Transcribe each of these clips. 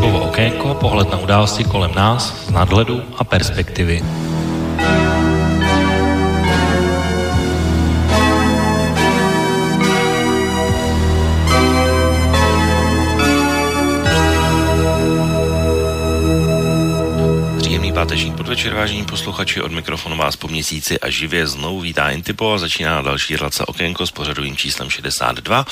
Typovo okénko, pohled na události kolem nás z nadhledu a perspektivy. Páteční podvečer, vážení posluchači, od mikrofonu vás po měsíci a živě znovu vítá Intipo a začíná další relace Okénko s pořadovým číslem 62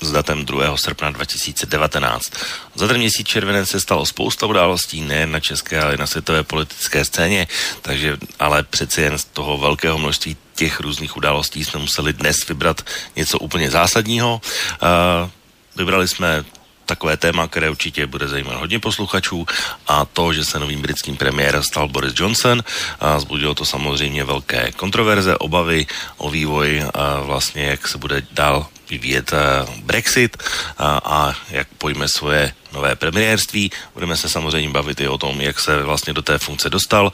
s datem 2. srpna 2019. Za ten měsíc červenec se stalo spousta událostí, nejen na české, ale i na světové politické scéně, takže ale přeci jen z toho velkého množství těch různých událostí jsme museli dnes vybrat něco úplně zásadního. Uh, vybrali jsme takové téma, které určitě bude zajímat hodně posluchačů a to, že se novým britským premiérem stal Boris Johnson. A zbudilo to samozřejmě velké kontroverze, obavy o vývoj a vlastně, jak se bude dál vyvíjet Brexit a, a jak pojme svoje nové premiérství. Budeme se samozřejmě bavit i o tom, jak se vlastně do té funkce dostal,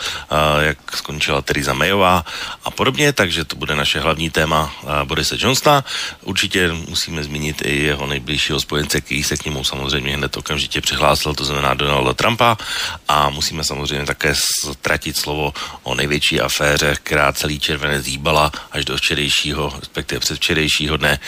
jak skončila Theresa Mayová a podobně, takže to bude naše hlavní téma Borise Johnsona. Určitě musíme zmínit i jeho nejbližšího spojence, který se k němu samozřejmě hned okamžitě přihlásil, to znamená Donalda Trumpa a musíme samozřejmě také ztratit slovo o největší aféře, která celý červené zíbala až do včerejšího, respektive předvčerejšího dne,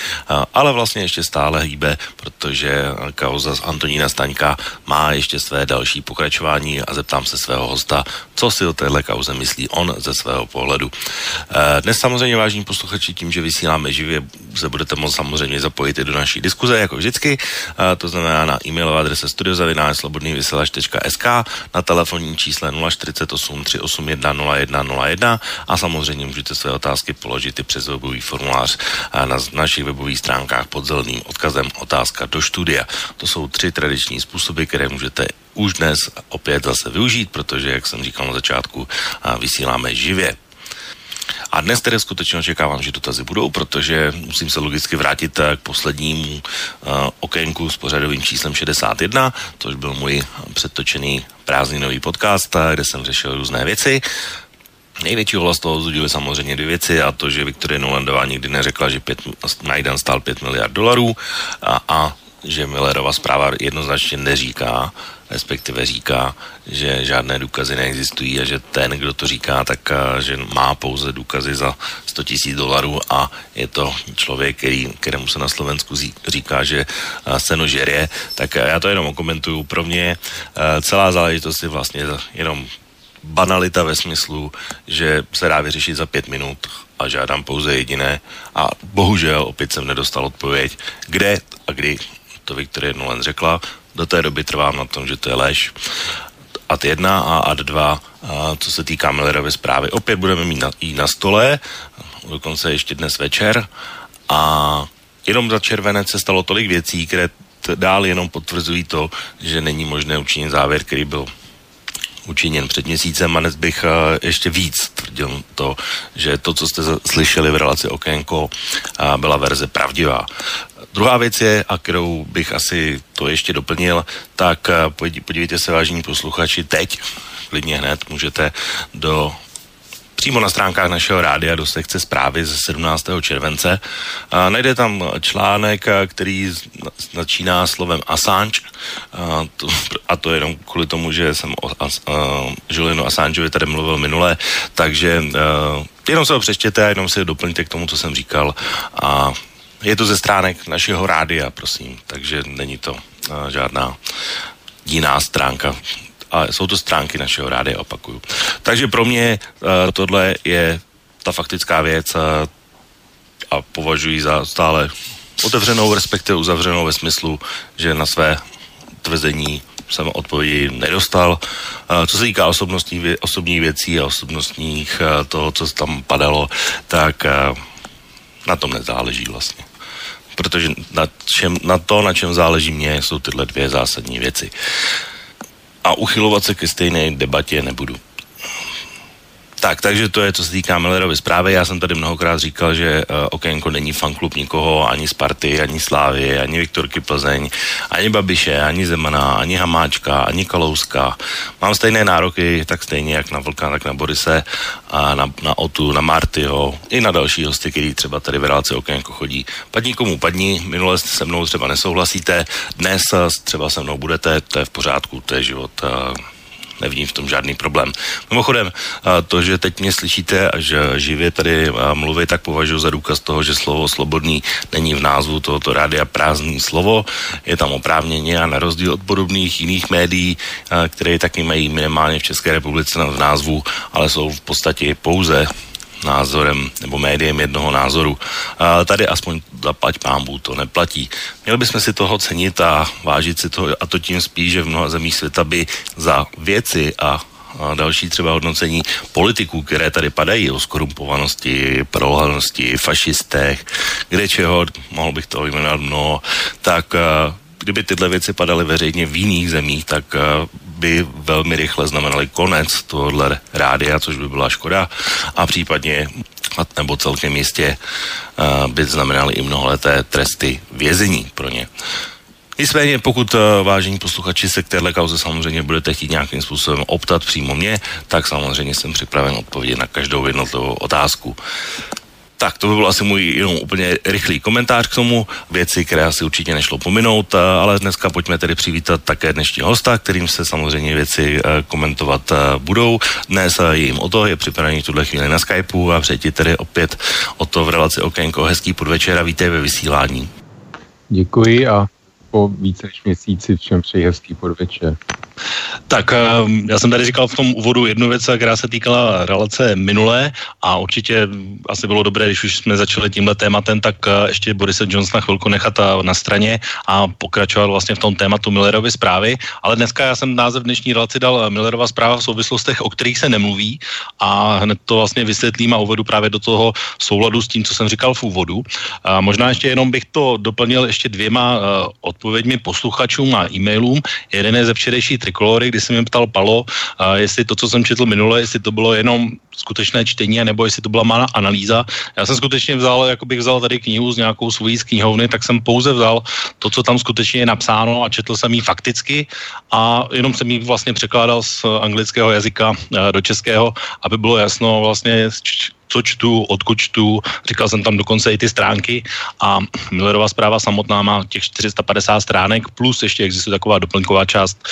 ale vlastně ještě stále hýbe, protože kauza z Antonína Staňka má ještě své další pokračování a zeptám se svého hosta, co si o téhle kauze myslí on ze svého pohledu. Eh, dnes samozřejmě, vážní posluchači, tím, že vysíláme živě, se budete moct samozřejmě zapojit i do naší diskuze, jako vždycky, eh, to znamená na e-mailové adrese studiozavináčslobodnývysílač.sk, na telefonní čísle 048 381 0101 a samozřejmě můžete své otázky položit i přes webový formulář eh, na našich webových stránkách pod zeleným odkazem otázka do studia. To jsou tři tradiční tradiční způsoby, které můžete už dnes opět zase využít, protože, jak jsem říkal na začátku, vysíláme živě. A dnes tedy skutečně očekávám, že dotazy budou, protože musím se logicky vrátit eh, k poslednímu uh, okénku s pořadovým číslem 61, což byl můj předtočený prázdninový podcast, eh, kde jsem řešil různé věci. Největší hlas toho vzbudily samozřejmě dvě věci a to, že Viktorie Nolandová nikdy neřekla, že pět, Majdan stál 5 miliard dolarů a, a že Millerova zpráva jednoznačně neříká, respektive říká, že žádné důkazy neexistují a že ten, kdo to říká, tak že má pouze důkazy za 100 tisíc dolarů a je to člověk, který, kterému se na Slovensku říká, že seno žerie, tak já to jenom okomentuju. Pro mě celá záležitost je vlastně jenom banalita ve smyslu, že se dá vyřešit za pět minut a žádám pouze jediné. A bohužel opět jsem nedostal odpověď, kde a kdy to Viktorie Nolan řekla. Do té doby trvám na tom, že to je lež. Ad 1 a Ad 2, a co se týká Millerovy zprávy. Opět budeme mít na, i na stole, dokonce ještě dnes večer. A jenom za červenec se stalo tolik věcí, které dál jenom potvrzují to, že není možné učinit závěr, který byl učiněn před měsícem a dnes bych ještě víc tvrdil to, že to, co jste slyšeli v relaci Okénko, byla verze pravdivá. Druhá věc je, a kterou bych asi to ještě doplnil, tak eh, podívejte se, vážení posluchači, teď, klidně hned, můžete do přímo na stránkách našeho rádia do sekce zprávy ze 17. července. A najde tam článek, který začíná slovem Assange a to, a to jenom kvůli tomu, že jsem o As, uh, Julianu Assangeovi tady mluvil minule, takže uh, jenom se ho přečtěte a jenom si doplňte k tomu, co jsem říkal a je to ze stránek našeho rádia, prosím, takže není to uh, žádná jiná stránka a jsou to stránky našeho rádia, opakuju. Takže pro mě uh, tohle je ta faktická věc uh, a považuji za stále otevřenou, respektive uzavřenou ve smyslu, že na své tvrzení jsem odpovědi nedostal. Co se týká osobnostní, osobních věcí a osobnostních toho, co tam padalo, tak na tom nezáleží vlastně. Protože na, čem, na to, na čem záleží mě, jsou tyhle dvě zásadní věci. A uchylovat se ke stejné debatě nebudu. Tak, takže to je, co se týká Millerovy zprávy. Já jsem tady mnohokrát říkal, že uh, Okénko není fanklub nikoho, ani Sparty, ani Slávy, ani Viktorky Plzeň, ani Babiše, ani Zemana, ani Hamáčka, ani Kalouska. Mám stejné nároky, tak stejně jak na Vlka, tak na Borise, a na, na Otu, na Martyho, i na další hosty, který třeba tady v reláci Okénko chodí. Padni komu padni, minule se mnou třeba nesouhlasíte, dnes třeba se mnou budete, to je v pořádku, to je život. Uh, nevidím v tom žádný problém. Mimochodem, to, že teď mě slyšíte a že živě tady mluví, tak považuji za důkaz toho, že slovo slobodný není v názvu tohoto rádia prázdný slovo, je tam oprávněně a na rozdíl od podobných jiných médií, které taky mají minimálně v České republice v názvu, ale jsou v podstatě pouze názorem nebo médiem jednoho názoru. A tady aspoň zaplať pámbu to neplatí. Měli bychom si toho cenit a vážit si toho a to tím spíš, že v mnoha zemích světa by za věci a a další třeba hodnocení politiků, které tady padají o skorumpovanosti, prolhanosti, fašistech, kde čeho, mohl bych to vyjmenovat mnoho, tak kdyby tyhle věci padaly veřejně v jiných zemích, tak by velmi rychle znamenaly konec tohohle rádia, což by byla škoda a případně nebo celkem jistě by znamenaly i mnohaleté tresty vězení pro ně. Nicméně, pokud vážení posluchači se k téhle kauze samozřejmě budete chtít nějakým způsobem optat přímo mě, tak samozřejmě jsem připraven odpovědět na každou jednotlivou otázku. Tak to by byl asi můj jenom úplně rychlý komentář k tomu, věci, které asi určitě nešlo pominout, ale dneska pojďme tedy přivítat také dnešní hosta, kterým se samozřejmě věci eh, komentovat eh, budou. Dnes jim o to, je připravený tuhle chvíli na Skypeu a přejti tedy opět o to v relaci Okénko. Hezký podvečer a vítej ve vysílání. Děkuji a po více než měsíci všem přeji hezký podvečer. Tak ehm, já jsem tady říkal v tom úvodu jednu věc, která se týkala relace minulé a určitě asi bylo dobré, když už jsme začali tímhle tématem, tak eh, ještě Borise Johnsona chvilku nechat eh, na straně a pokračovat vlastně v tom tématu Millerovy zprávy. Ale dneska já jsem název dnešní relaci dal eh, Millerova zpráva v souvislostech, o kterých se nemluví a hned to vlastně vysvětlím a uvedu právě do toho souladu s tím, co jsem říkal v úvodu. A možná ještě jenom bych to doplnil ještě dvěma odpověďmi posluchačům a e-mailům. Jeden je ze včerejší trikolory, kdy se mi ptal Palo, jestli to, co jsem četl minule, jestli to bylo jenom skutečné čtení, nebo jestli to byla má analýza. Já jsem skutečně vzal, jako bych vzal tady knihu z nějakou svojí z knihovny, tak jsem pouze vzal to, co tam skutečně je napsáno a četl jsem ji fakticky a jenom jsem ji vlastně překládal z anglického jazyka eh, do českého, aby bylo jasno vlastně, co čtu, odkud čtu, říkal jsem tam dokonce i ty stránky a Millerová zpráva samotná má těch 450 stránek, plus ještě existuje taková doplňková část,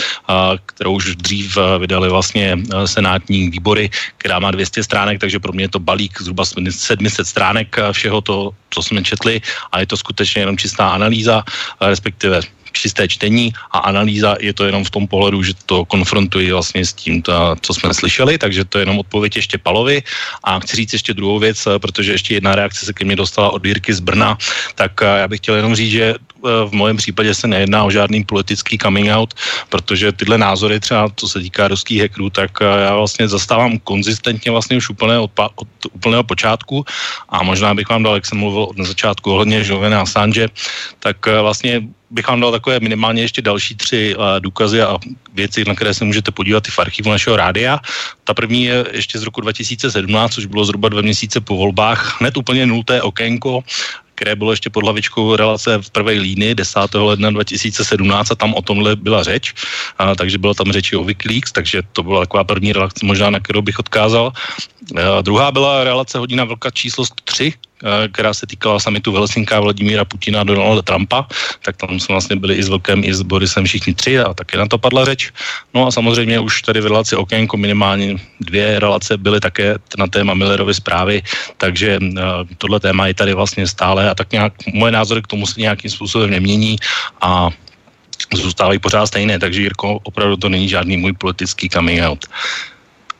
kterou už dřív vydali vlastně senátní výbory, která má 200 stránek, takže pro mě je to balík zhruba 700 stránek všeho to, co jsme četli a je to skutečně jenom čistá analýza, respektive čisté čtení a analýza je to jenom v tom pohledu, že to konfrontuji vlastně s tím, to, co jsme slyšeli, takže to je jenom odpověď ještě Palovi. A chci říct ještě druhou věc, protože ještě jedna reakce se ke mně dostala od Jirky z Brna, tak eh, já bych chtěl jenom říct, že eh, v mém případě se nejedná o žádný politický coming out, protože tyhle názory třeba, co se týká ruských hackerů, tak eh, já vlastně zastávám konzistentně vlastně už úplné od, od úplného počátku. A možná bych vám dal, jak jsem mluvil na začátku ohledně Jovena Assange, tak vlastně bych vám dal takové minimálně ještě další tři uh, důkazy a věci, na které se můžete podívat i v archivu našeho rádia. Ta první je ještě z roku 2017, což bylo zhruba dva měsíce po volbách, hned úplně nulté okénko, které bylo ještě pod hlavičkou relace v prvé línii 10. ledna 2017 a tam o tomhle byla řeč, a, takže bylo tam řeči o Wikileaks, takže to byla taková první relace možná, na kterou bych odkázal. A, druhá byla relace hodina velká číslo 3, Eh, která se týkala samitu v Vladimíra Putina a Donalda Trumpa, tak tam jsme vlastně byli i s Velkem, i s Borisem všichni tři a taky na to padla řeč. No a samozřejmě už tady v relaci Okénko minimálně dvě relace byly také na téma Millerovy zprávy, takže uh, tohle téma je tady vlastně stále a tak nějak moje názory k tomu se nějakým způsobem nemění a zůstávají pořád stejné, takže Jirko, opravdu to není žádný můj politický coming out.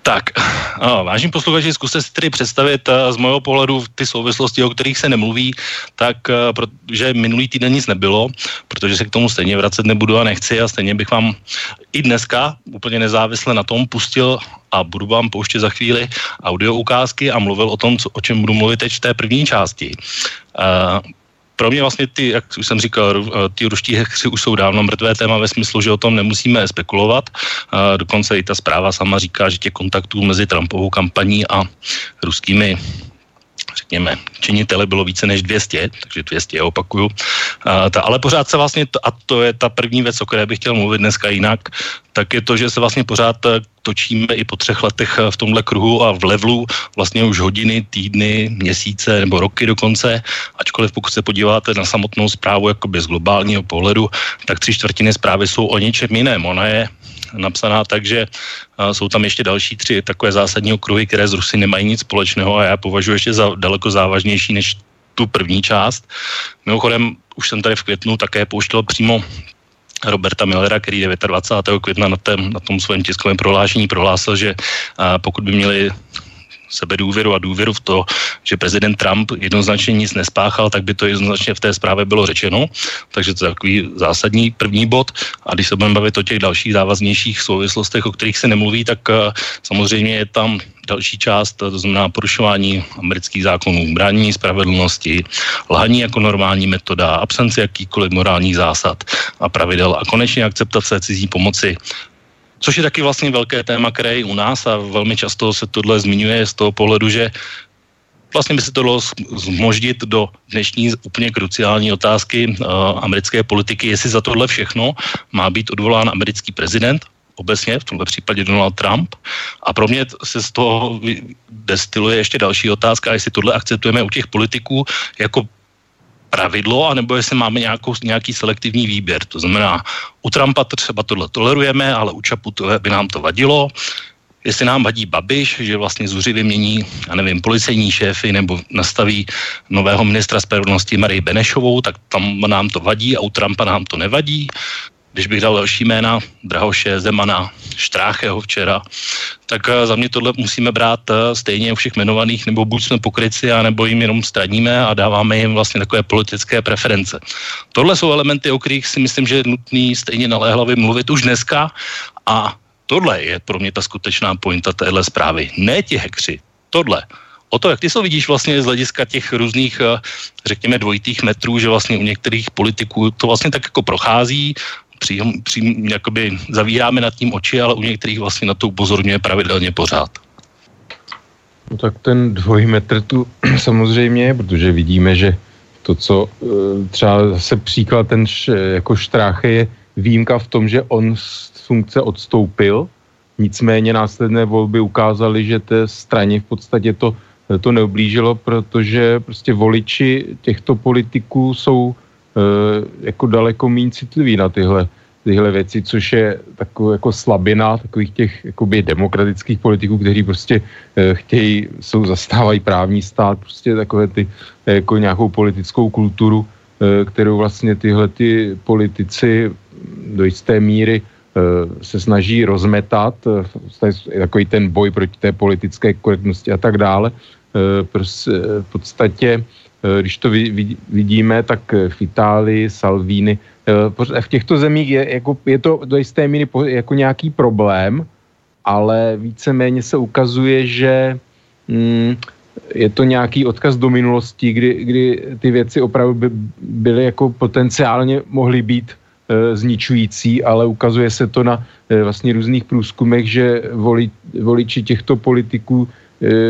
Tak, vážení posluchači, zkuste si tedy představit z mého pohledu ty souvislosti, o kterých se nemluví, tak protože minulý týden nic nebylo, protože se k tomu stejně vracet nebudu a nechci a stejně bych vám i dneska úplně nezávisle na tom pustil a budu vám pouštět za chvíli audio ukázky a mluvil o tom, co, o čem budu mluvit teď v té první části. Pro mě vlastně ty, jak už jsem říkal, ty ruští hekři už jsou dávno mrtvé téma ve smyslu, že o tom nemusíme spekulovat. Dokonce i ta zpráva sama říká, že těch kontaktů mezi Trumpovou kampaní a ruskými řekněme, činitele bylo více než 200, takže 200 opakuju. A, ta, ale pořád se vlastně, a to je ta první věc, o které bych chtěl mluvit dneska jinak, tak je to, že se vlastně pořád eh, točíme i po třech letech eh, v tomhle kruhu a v levelu vlastně už hodiny, týdny, měsíce nebo roky dokonce, ačkoliv pokud se podíváte na samotnou zprávu jakoby z globálního pohledu, tak tři čtvrtiny zprávy jsou o něčem jiném. Ona je napsaná tak, že jsou tam ještě další tři takové zásadní okruhy, které z Rusy nemají nic společného a já považuji ještě za daleko závažnější než tu první část. Mimochodem, už jsem tady v květnu také pouštěl přímo Roberta Millera, který 29. května na, tém, na tom svém tiskovém prohlášení prohlásil, že pokud by měli sebedůvěru a důvěru v to, že prezident Trump jednoznačně nic nespáchal, tak by to jednoznačně v té zprávě bylo řečeno. Takže to je takový zásadní první bod. A když se budeme bavit o těch dalších závaznějších souvislostech, o kterých se nemluví, tak uh, samozřejmě je tam další část, to znamená porušování amerických zákonů, bránění spravedlnosti, lhaní jako normální metoda, absence jakýchkoliv morálních zásad a pravidel a konečně akceptace cizí pomoci Což je taky vlastně velké téma, které je u nás a velmi často se tohle zmiňuje z toho pohledu, že vlastně by se to dalo zmoždit do dnešní úplně kruciální otázky uh, americké politiky, jestli za tohle všechno má být odvolán americký prezident, obecně, v tomto případě Donald Trump. A pro mě se z toho destiluje ještě další otázka, jestli tohle akceptujeme u těch politiků jako pravidlo, anebo jestli máme nějakou, nějaký selektivní výběr. To znamená, u Trumpa třeba tohle tolerujeme, ale u Čaputu by nám to vadilo. Jestli nám vadí Babiš, že vlastně zuřivě mění, já nevím, policejní šéfy nebo nastaví nového ministra spravedlnosti Marii Benešovou, tak tam nám to vadí a u Trumpa nám to nevadí když bych dal další jména, Drahoše, Zemana, Štrácheho včera, tak eh, za mě tohle musíme brát eh, stejně u všech jmenovaných, nebo buď jsme pokryci, nebo jim jenom straníme a dáváme jim vlastně takové politické preference. Tohle jsou elementy, o kterých si myslím, že je nutný stejně naléhlavě mluvit už dneska a tohle je pro mě ta skutečná pointa téhle zprávy. Ne ti hekři, tohle o to, jak ty to vidíš vlastně z hlediska těch různých, eh, řekněme, dvojitých metrů, že vlastně u některých politiků to vlastně tak jako prochází, přím, přím, jakoby zavíráme nad tím oči, ale u některých vlastně na to upozorňuje pravidelně pořád. No tak ten dvojmetr tu samozřejmě, protože vidíme, že to, co e, třeba zase příklad ten š, jako Štráche je výjimka v tom, že on z funkce odstoupil, nicméně následné volby ukázaly, že té straně v podstatě to, to neoblížilo, protože prostě voliči těchto politiků jsou jako daleko méně citlivý na tyhle, tyhle věci, což je taková jako slabina takových těch jakoby demokratických politiků, kteří prostě eh, chtějí, jsou, zastávají právní stát, prostě takové ty jako nějakou politickou kulturu, eh, kterou vlastně tyhle ty politici do jisté míry se snaží rozmetat, takový ten boj proti té politické korektnosti a tak dále. Prostě v podstatě Eh, když to vidíme, tak eh, v Itálii, Salvini, eh, v těchto zemích je, jako, je to do jisté míry jako nějaký problém, ale víceméně se ukazuje, že mm, je to nějaký odkaz do minulosti, kdy, kdy ty věci opravdu by byly jako potenciálně mohly být e, zničující, ale ukazuje se to na e, vlastně různých průzkumech, že voli, voliči těchto politiků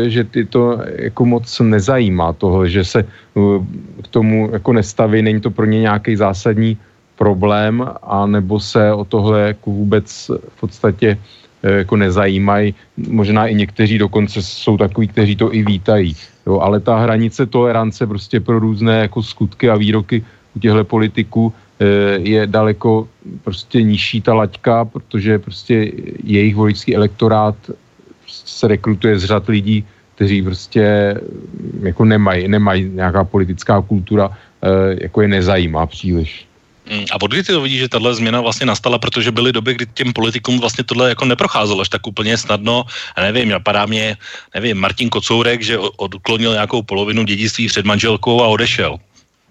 že ty to jako moc nezajímá toho, že se e, k tomu jako nestaví, není to pro ně nějaký zásadní problém, a nebo se o tohle jako vůbec v podstatě e, jako nezajímají. Možná i někteří dokonce jsou takový, kteří to i vítají. Jo, ale ta hranice tolerance prostě pro různé jako skutky a výroky u těchto politiků je daleko prostě nižší ta laťka, protože prostě jejich voličský elektorát se rekrutuje z řad lidí, kteří prostě mm, jako nemají, nemají nějaká politická kultura, e, jako je nezajímá příliš. Mm, a od kdy ty to vidíš, že tahle změna vlastně nastala, protože byly doby, kdy těm politikům vlastně tohle jako neprocházelo až tak úplně snadno. Já nevím, napadá mě, nevím, Martin Kocourek, že odklonil nějakou polovinu dědictví před manželkou a odešel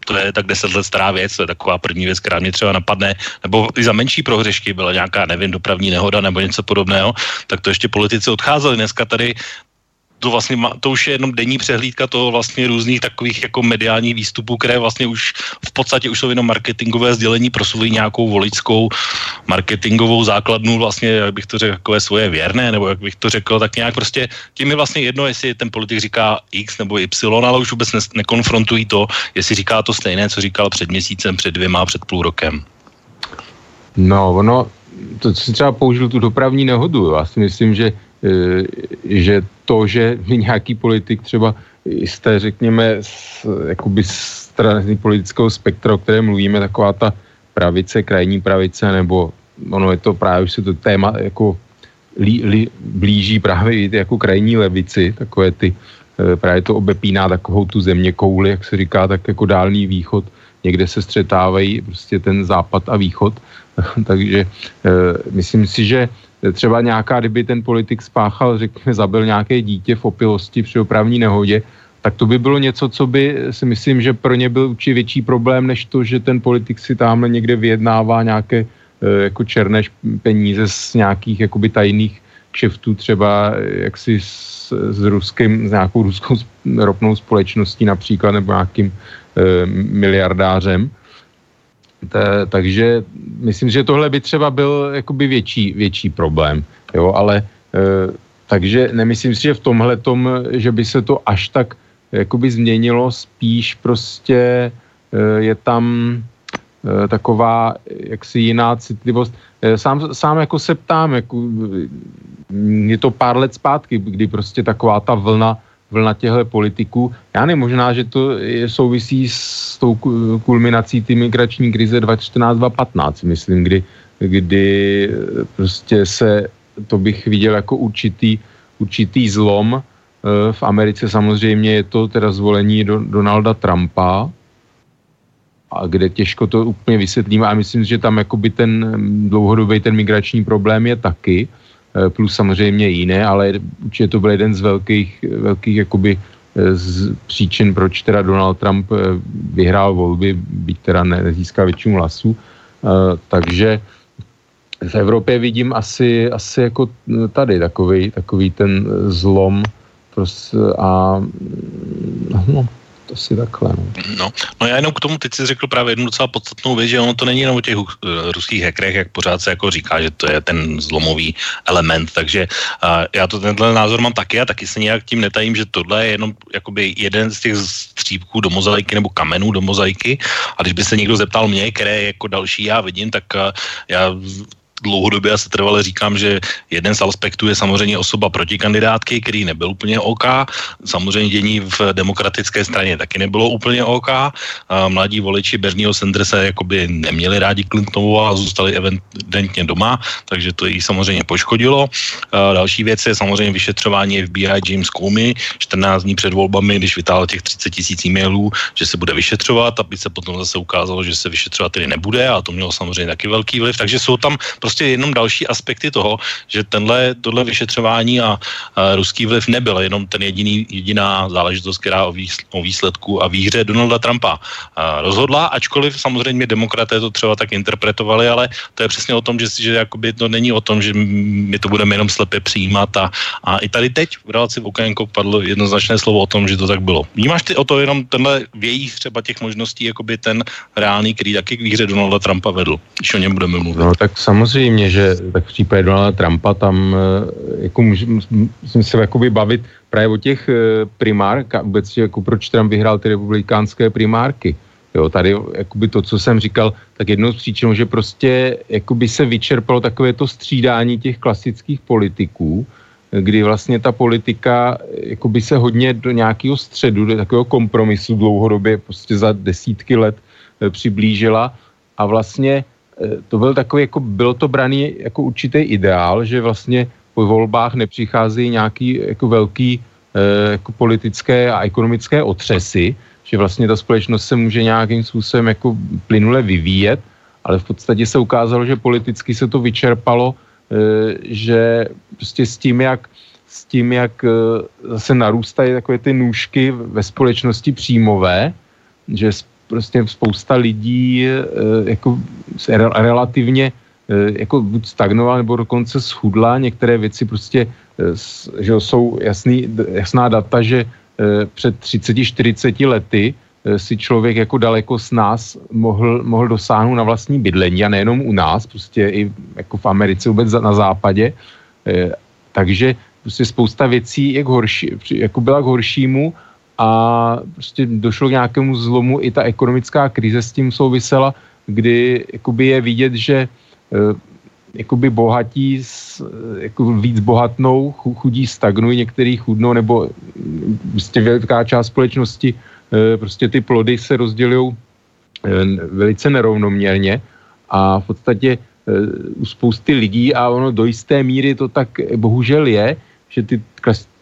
to je tak deset let stará věc, to je taková první věc, která mě třeba napadne, nebo i za menší prohřešky byla nějaká, nevím, dopravní nehoda nebo něco podobného, tak to ještě politici odcházeli. Dneska tady to vlastně má, to už je jenom denní přehlídka toho vlastně různých takových jako mediálních výstupů, které vlastně už v podstatě už jsou jenom marketingové sdělení pro svou nějakou voličskou marketingovou základnu vlastně, jak bych to řekl, takové svoje věrné, nebo jak bych to řekl, tak nějak prostě tím je vlastně jedno, jestli ten politik říká X nebo Y, ale už vůbec ne, nekonfrontují to, jestli říká to stejné, co říkal před měsícem, před dvěma, před půl rokem. No, ono, to si třeba použil tu dopravní nehodu, já si myslím, že Eh, že to, že nějaký politik třeba jste, řekněme, z, jakoby strany politického spektra, o kterém mluvíme, taková ta pravice, krajní pravice, nebo ono je to právě, už se to téma jako lí, lí, blíží právě jako krajní levici, takové ty, eh, právě to obepíná takovou tu země kouli, jak se říká, tak jako dálný východ, někde se střetávají prostě ten západ a východ, takže e, myslím si, že třeba nějaká, kdyby ten politik spáchal, řekněme, zabil nějaké dítě v opilosti při opravní nehodě, tak to by bylo něco, co by si myslím, že pro ně byl určitě větší problém, než to, že ten politik si tamhle někde vyjednává nějaké eh, jako černé peníze z nějakých jakoby tajných kšeftů, třeba eh, jaksi s, s, ruským, s nějakou ruskou ropnou společností například, nebo nějakým e, miliardářem. Ta, takže myslím, že tohle by třeba byl jakoby větší, větší problém, jo, ale e, takže nemyslím si, že v tomhle tom, že by se to až tak jakoby změnilo, spíš prostě e, je tam e, taková jaksi jiná citlivost. E, sám, sám jako se ptám, jako, je to pár let zpátky, kdy prostě taková ta vlna vlna těchto politiků. Já nevím, možná, že to je, souvisí s tou kulminací ty migrační krize 2014-2015, myslím, kdy, kdy prostě se, to bych viděl jako určitý, určitý zlom. Eh, v Americe samozřejmě je to teda zvolení do, Donalda Trumpa, a kde těžko to úplně vysvětlíme a myslím, že tam jakoby ten dlouhodobý ten migrační problém je taky. Eh, plus samozřejmě jiné, ale určitě to byl jeden z velkých, velkých jakoby eh, z příčin, proč teda Donald Trump eh, vyhrál volby, byť teda nezískal většinu hlasů. Takže v Evropě vidím asi, asi jako tady takový, takový ten zlom prostě a no, to si takhle. No. no. No já jenom k tomu teď si řekl právě jednu docela podstatnou věc, že ono to není jenom o těch uh, ruských hackerech, jak pořád se jako říká, že to je ten zlomový element, takže uh, já to tenhle názor mám taky a taky se nějak tím netajím, že tohle je jenom jakoby jeden z těch střípků do mozaiky nebo kamenů do mozaiky a když by se někdo zeptal mě, které jako další já vidím, tak uh, já dlouhodobě a se trvale říkám, že jeden z aspektů je samozřejmě osoba protikandidátky, který nebyl úplně OK. Samozřejmě dění v demokratické straně taky nebylo úplně OK. Mladí voliči Bernieho Sandersa jakoby neměli rádi Clintonovou a zůstali evidentně doma, takže to jí samozřejmě poškodilo. Další věc je samozřejmě vyšetřování FBI James Comey 14 dní před volbami, když vytáhl těch 30 tisíc e-mailů, že se bude vyšetřovat, aby se potom zase ukázalo, že se vyšetřovat tedy nebude a to mělo samozřejmě taky velký vliv. Takže jsou tam prostě jenom další aspekty toho, že tenhle, tohle vyšetřování a, a ruský vliv nebyl jenom ten jediný, jediná záležitost, která o, výsl, o výsledku a výhře Donalda Trumpa a rozhodla, ačkoliv samozřejmě demokraté to třeba tak interpretovali, ale to je přesně o tom, že, že jakoby to není o tom, že my to budeme jenom slepě přijímat a, a i tady teď v relaci v okénko padlo jednoznačné slovo o tom, že to tak bylo. Vnímáš ty o to jenom tenhle vějích třeba těch možností, jakoby ten reálný, který taky k výhře Donalda Trumpa vedl, když o něm budeme mluvit? No tak samozřejmě samozřejmě, že tak v případě Donalda Trumpa tam eh, jako musím se jakoby bavit právě o těch eh, primárkách, vůbec jako proč Trump vyhrál ty republikánské primárky. Jo, tady jakoby to, co jsem říkal, tak jednou z příčin, že prostě jakoby se vyčerpalo takové to střídání těch klasických politiků, kdy vlastně ta politika jakoby se hodně do nějakého středu, do takového kompromisu dlouhodobě prostě za desítky let eh, přiblížila a vlastně Eh, to byl takový, jako bylo to braný jako určitý ideál, že vlastně po volbách nepřicházejí nějaký jako velký eh, jako politické a ekonomické otřesy, že vlastně ta společnost se může nějakým způsobem jako plynule vyvíjet, ale v podstatě se ukázalo, že politicky se to vyčerpalo, eh, že prostě s tím, jak s tím, jak zase narůstají takové ty nůžky ve společnosti příjmové, že prostě spousta lidí eh, jako relativně jako buď stagnovala, nebo dokonce schudla. Některé věci prostě, že jsou jasný, jasná data, že před 30-40 lety si člověk jako daleko s nás mohl, mohl dosáhnout na vlastní bydlení a nejenom u nás, prostě i jako v Americe, vůbec na západě. Takže prostě spousta věcí je k horší, jako byla k horšímu a prostě došlo k nějakému zlomu, i ta ekonomická krize s tím souvisela, kdy jakoby je vidět, že eh, jakoby bohatí jako víc bohatnou, chudí stagnují, některý chudnou, nebo prostě velká část společnosti prostě ty plody se rozdělují velice nerovnoměrně. A v podstatě u spousty lidí a ono do jisté míry to tak bohužel je, že ty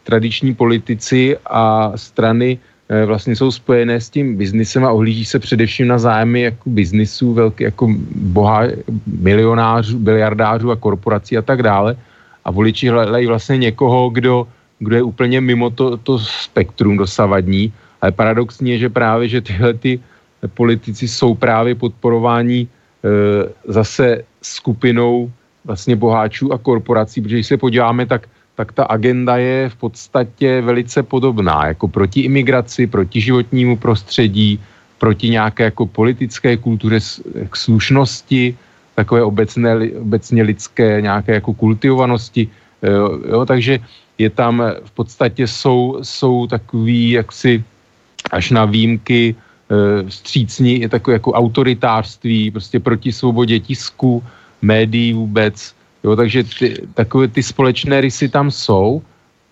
tradiční politici a strany eh, vlastně jsou spojené s tím biznisem a ohlíží se především na zájmy jako biznisů, velký, jako boha, milionářů, biliardářů a korporací a tak dále. A voliči hledají vlastně někoho, kdo, kdo je úplně mimo to, to spektrum dosavadní. Ale paradoxní je, že právě, že tyhle ty politici jsou právě podporováni e, zase skupinou vlastně boháčů a korporací, protože když se podíváme, tak tak ta agenda je v podstatě velice podobná, jako proti imigraci, proti životnímu prostředí, proti nějaké jako politické kultuře k slušnosti, takové obecné, obecně lidské nějaké jako kultivovanosti, jo, jo, takže je tam v podstatě jsou, jsou takový jaksi až na výjimky e, vstřícní, je takové jako autoritářství, prostě proti svobodě tisku, médií vůbec, Jo, takže ty, takové ty společné rysy tam jsou.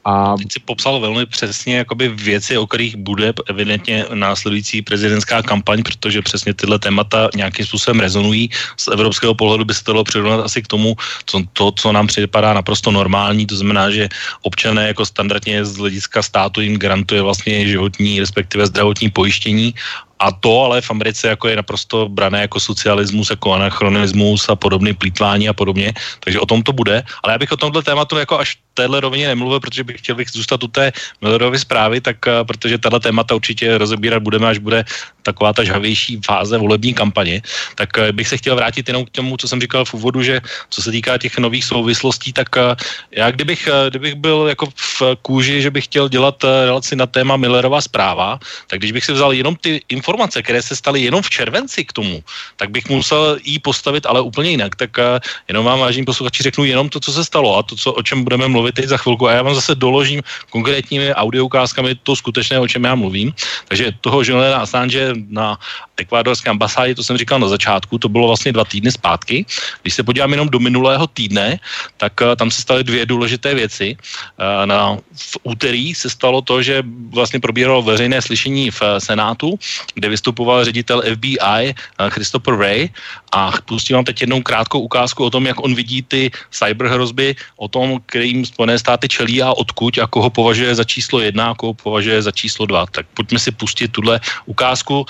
A... Teď si popsal velmi přesně jakoby věci, o kterých bude evidentně následující prezidentská kampaň, protože přesně tyhle témata nějakým způsobem rezonují. Z evropského pohledu by se to dalo přirovnat asi k tomu, co, to, co nám připadá naprosto normální, to znamená, že občané jako standardně z hlediska státu jim garantuje vlastně životní, respektive zdravotní pojištění a to ale v Americe jako je naprosto brané jako socialismus, jako anachronismus a podobný plítvání a podobně. Takže o tom to bude. Ale já bych o tomhle tématu jako až téhle rovině nemluvil, protože bych chtěl bych zůstat u té Millerovy zprávy, tak uh, protože tahle témata určitě rozebírat budeme, až bude taková ta žhavější fáze volební kampaně, tak uh, bych se chtěl vrátit jenom k tomu, co jsem říkal v úvodu, že co se týká těch nových souvislostí, tak uh, já kdybych, kdybych byl jako v kůži, že bych chtěl dělat relaci na téma Millerova zpráva, tak když bych si vzal jenom ty informace, které se staly jenom v červenci k tomu, tak bych musel jí postavit ale úplně jinak. Tak uh, jenom vám, vážení posluchači, řeknu jenom to, co se stalo a to, co, o čem budeme mluvit teď za chvilku a já vám zase doložím konkrétními audioukázkami to skutečné, o čem já mluvím. Takže toho Juliana Assange na ekvádorské ambasádě, to jsem říkal na začátku, to bylo vlastně dva týdny zpátky. Když se podívám jenom do minulého týdne, tak uh, tam se staly dvě důležité věci. Uh, na, v úterý se stalo to, že vlastně probíralo veřejné slyšení v Senátu, kde vystupoval ředitel FBI uh, Christopher Ray a pustím vám teď jednou krátkou ukázku o tom, jak on vidí ty cyberhrozby, o tom, kterým Spojené státy čelí a odkud a koho považuje za číslo jedna a koho považuje za číslo dva. Tak pojďme si pustit tuhle ukázku.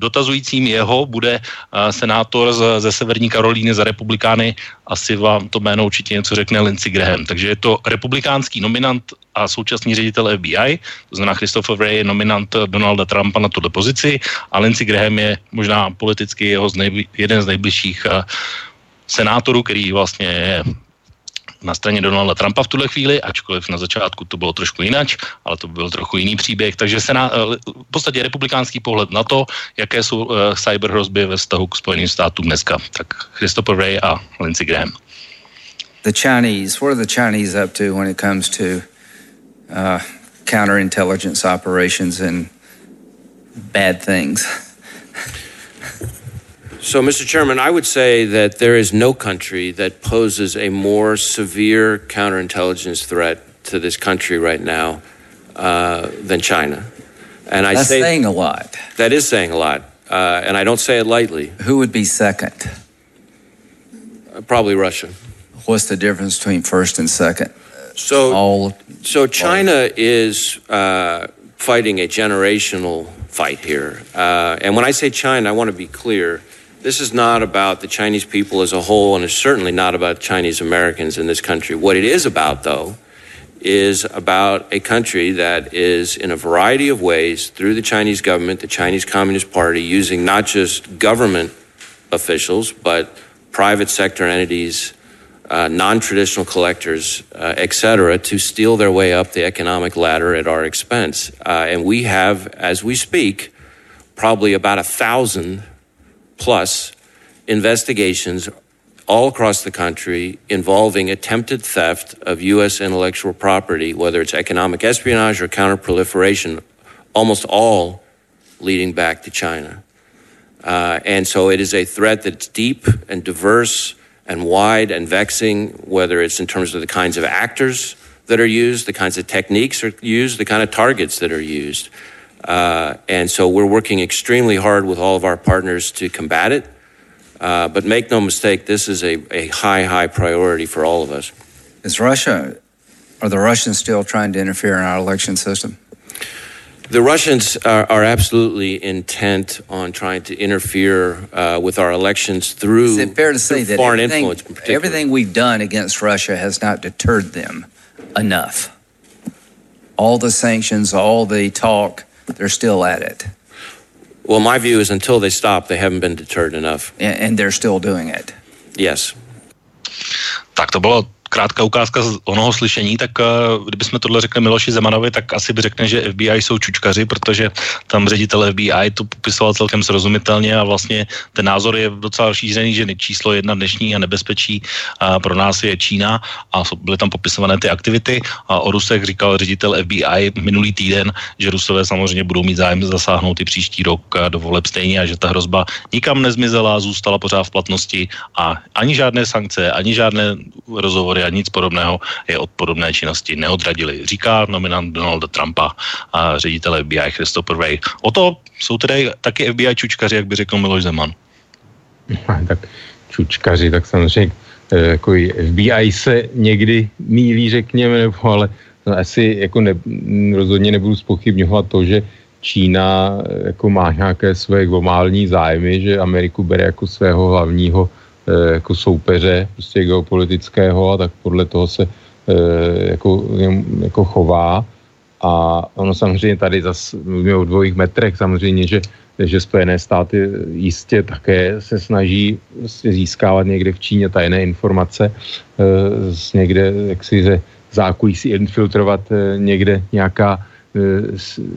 Dotazujícím jeho bude uh, senátor ze Severní Karolíny za republikány, asi vám to jméno určitě něco řekne Lindsey Graham. Takže je to republikánský nominant a současný ředitel FBI, to znamená Christopher Wray je nominant Donalda Trumpa na tuto pozici a Lindsey Graham je možná politicky jeho z nejbli- jeden z nejbližších uh, senátorů, který vlastně je na straně Donalda Trumpa v tuhle chvíli, ačkoliv na začátku to bylo trošku jinak, ale to byl trochu jiný příběh, takže se na, eh, v podstatě republikánský pohled na to, jaké jsou uh, cyberhrozby ve vztahu k Spojeným státům dneska. Tak Christopher Ray a Lindsey Graham. The Chinese, what are the Chinese up to when it comes to uh, counterintelligence operations and bad things? So, Mr. Chairman, I would say that there is no country that poses a more severe counterintelligence threat to this country right now uh, than China. And I That's say saying a lot. That is saying a lot, uh, and I don't say it lightly. Who would be second? Uh, probably Russia. What's the difference between first and second? So, all, so China all. is uh, fighting a generational fight here, uh, and when I say China, I want to be clear this is not about the Chinese people as a whole, and it's certainly not about Chinese Americans in this country. What it is about, though, is about a country that is, in a variety of ways, through the Chinese government, the Chinese Communist Party, using not just government officials, but private sector entities, uh, non-traditional collectors, uh, et cetera, to steal their way up the economic ladder at our expense. Uh, and we have, as we speak, probably about a thousand plus investigations all across the country involving attempted theft of U.S. intellectual property, whether it's economic espionage or counterproliferation, almost all leading back to China. Uh, and so it is a threat that's deep and diverse and wide and vexing, whether it's in terms of the kinds of actors that are used, the kinds of techniques are used, the kind of targets that are used. Uh, and so we're working extremely hard with all of our partners to combat it. Uh, but make no mistake, this is a, a high, high priority for all of us. Is Russia, are the Russians still trying to interfere in our election system? The Russians are, are, absolutely intent on trying to interfere uh, with our elections through. Is it fair to say that foreign influence? everything we've done against Russia has not deterred them enough? All the sanctions, all the talk, they're still at it. Well, my view is until they stop, they haven't been deterred enough. And, and they're still doing it. Yes. Tak to bylo krátká ukázka z onoho slyšení, tak uh, kdybychom tohle řekli Miloši Zemanovi, tak asi by řekne, že FBI jsou čučkaři, protože tam ředitel FBI to popisoval celkem srozumitelně a vlastně ten názor je docela šířený, že číslo jedna dnešní a nebezpečí uh, pro nás je Čína a byly tam popisované ty aktivity a o Rusech říkal ředitel FBI minulý týden, že Rusové samozřejmě budou mít zájem zasáhnout i příští rok do voleb stejně a že ta hrozba nikam nezmizela, zůstala pořád v platnosti a ani žádné sankce, ani žádné rozhovory a nic podobného je od podobné činnosti neodradili. Říká nominant Donalda Trumpa a ředitel FBI Christopher Wray. O to jsou tedy taky FBI čučkaři, jak by řekl Miloš Zeman. tak čučkaři, tak samozřejmě eh, jako FBI se někdy mílí, řekněme, nebo ale no, asi jako ne, rozhodně nebudu spochybňovat to, že Čína eh, jako má nějaké své globální zájmy, že Ameriku bere jako svého hlavního jako soupeře prostě geopolitického a tak podle toho se eh, jako, jako chová. A ono samozřejmě tady zase mluvíme o dvojích metrech, samozřejmě, že, že Spojené státy jistě také se snaží získávat někde v Číně tajné informace, eh, z někde, jak si ze zákulisí infiltrovat někde nějaká,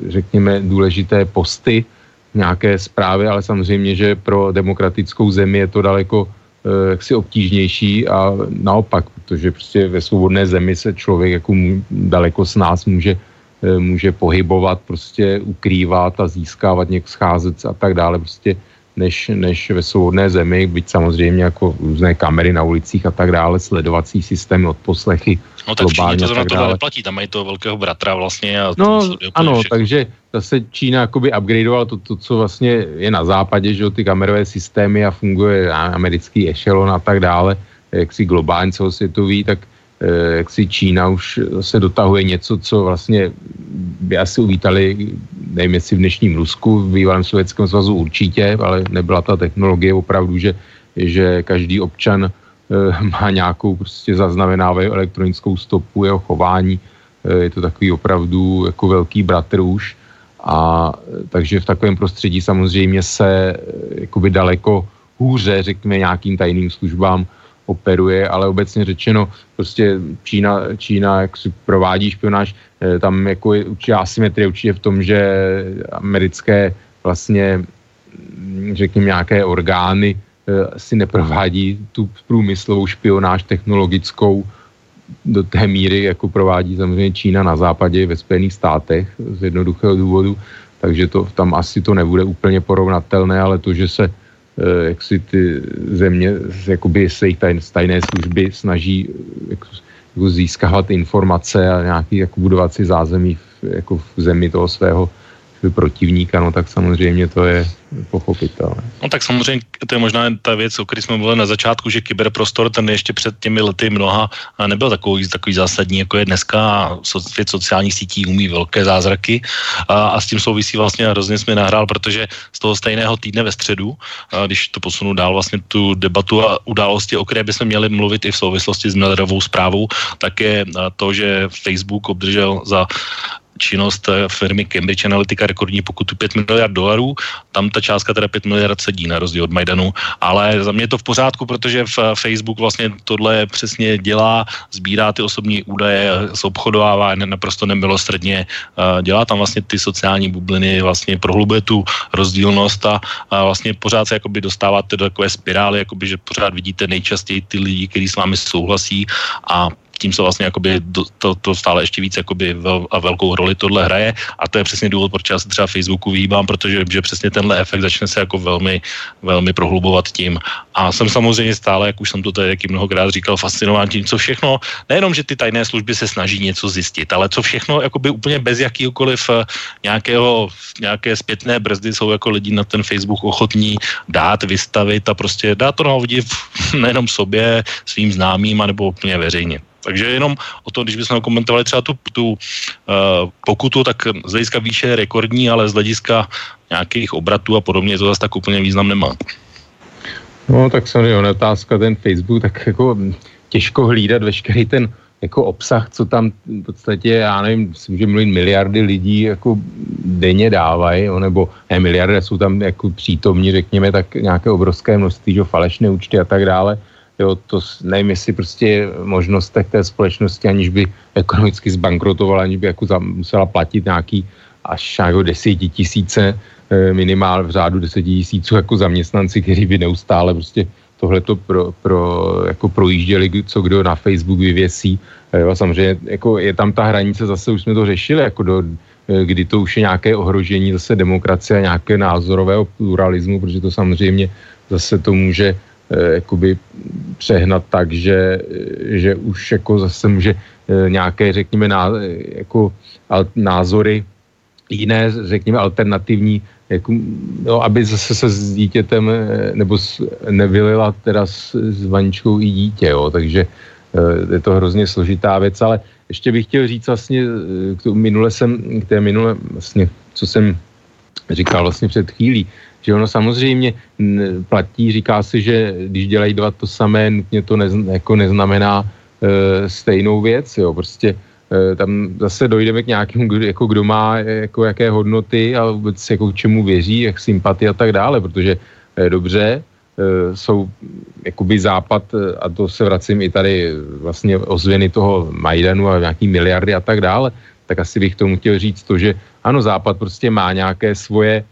řekněme, důležité posty, nějaké zprávy, ale samozřejmě, že pro demokratickou zemi je to daleko Eh, jaksi obtížnější a naopak, protože prostě ve svobodné zemi se člověk jako daleko s nás může, eh, může pohybovat, prostě ukrývat a získávat něk scházet a tak dále, prostě než, než ve svobodné zemi, byť samozřejmě jako různé kamery na ulicích a tak dále, sledovací systémy, poslechy. No tak Číně to zrovna tohle neplatí, tam mají toho velkého bratra vlastně. A no ano, všechno. takže zase Čína jakoby upgradeovala to, to, co vlastně je na západě, že jo, ty kamerové systémy a funguje americký echelon a tak dále, jak si globálně celosvětový, tak jak si Čína už se dotahuje něco, co vlastně by asi uvítali, nevím jestli v dnešním Rusku, v bývalém Sovětském svazu určitě, ale nebyla ta technologie opravdu, že, že každý občan eh, má nějakou prostě zaznamenávají elektronickou stopu jeho chování, eh, je to takový opravdu jako velký bratr už. A takže v takovém prostředí samozřejmě se jakoby daleko hůře, řekněme, nějakým tajným službám operuje, ale obecně řečeno, prostě Čína, Čína jak si provádí špionáž, eh, tam jako je určitě asymetrie určitě v tom, že americké vlastně, mm, řekněme, nějaké orgány eh, si neprovádí tu průmyslovou špionáž technologickou do té míry, jako provádí samozřejmě Čína na západě ve Spojených státech z jednoduchého důvodu, takže to, tam asi to nebude úplně porovnatelné, ale to, že se jak si ty země jakoby se tajné, tajné služby snaží jako, jako získávat informace a nějaký jako budovat si zázemí v, jako v zemi toho svého protivníka, no tak samozřejmě to je pochopitelné. No tak samozřejmě to je možná ta věc, o které jsme mluvili na začátku, že kyberprostor ten ještě před těmi lety mnoha nebyl takový, takový zásadní, jako je dneska a svět sociálních sítí umí velké zázraky a, a s tím souvisí vlastně hrozně jsme nahrál, protože z toho stejného týdne ve středu, a když to posunu dál vlastně tu debatu a události, o které bychom měli mluvit i v souvislosti s Millerovou zprávou, tak je to, že Facebook obdržel za činnost eh, firmy Cambridge Analytica rekordní pokutu 5 miliard dolarů. Tam ta částka teda 5 miliard sedí na rozdíl od Majdanu, ale za mě je to v pořádku, protože v Facebook vlastně tohle přesně dělá, sbírá ty osobní údaje, obchodovává naprosto nemilostredně, dělá tam vlastně ty sociální bubliny, vlastně prohlubuje tu rozdílnost a, a vlastně pořád se jakoby dostáváte do takové spirály, jakoby, že pořád vidíte nejčastěji ty lidi, kteří s vámi souhlasí a tím se vlastně jakoby to, to stále ještě víc jakoby vel, a velkou roli tohle hraje a to je přesně důvod, proč já se třeba Facebooku vyhýbám, protože že přesně tenhle efekt začne se jako velmi, velmi prohlubovat tím. A jsem samozřejmě stále, jak už jsem to tady jaký mnohokrát říkal, fascinován tím, co všechno, nejenom, že ty tajné služby se snaží něco zjistit, ale co všechno jakoby úplně bez jakýkoliv eh, nějakého, nějaké zpětné brzdy jsou jako lidi na ten Facebook ochotní dát, vystavit a prostě dát to na nejenom sobě, svým známým, anebo úplně veřejně. Takže jenom o to, když bychom komentovali třeba tu, tu uh, pokutu, tak z hlediska výše je rekordní, ale z hlediska nějakých obratů a podobně to zase tak úplně význam nemá. No tak samozřejmě otázka ten Facebook, tak jako těžko hlídat veškerý ten jako obsah, co tam v podstatě, já nevím, myslím, že mluvím miliardy lidí jako denně dávají, nebo ne miliardy, jsou tam jako přítomní, řekněme, tak nějaké obrovské množství, že falešné účty a tak dále. Jo, to nevím, jestli prostě možnostech té společnosti, aniž by ekonomicky zbankrotovala, aniž by jako musela platit nějaký až jako desetitisíce eh, minimál v řádu desetitisíců jako zaměstnanci, kteří by neustále prostě tohleto pro, pro, jako projížděli, co kdo na Facebook vyvěsí. Eh, jo, samozřejmě jako je tam ta hranice, zase už jsme to řešili, jako do, eh, kdy to už je nějaké ohrožení zase demokracie a nějaké názorového pluralismu, protože to samozřejmě zase to může jakoby přehnat tak, že, že už jako zase může eh, nějaké, řekněme, ná, jako názory jiné, řekněme, alternativní, jako, no, aby zase se s dítětem eh, nebo s, nevylila teda s, s vaničkou i dítě, jo, takže je to hrozně složitá věc, ale ještě bych chtěl říct vlastně, k minule jsem, k té minule vlastně, co jsem říkal vlastně před chvílí, že ono samozřejmě platí, říká se, že když dělají dva to samé, nutně to nez, jako neznamená e, stejnou věc, jo, prostě e, tam zase dojdeme k nějakému, jako kdo má jako jaké hodnoty a vůbec jako k čemu věří, jak sympatie a tak dále, protože e, dobře, e, jsou jakoby západ, a to se vracím i tady vlastně ozvěny toho Majdanu a nějaký miliardy a tak dále, tak asi bych tomu chtěl říct to, že ano, západ prostě má nějaké svoje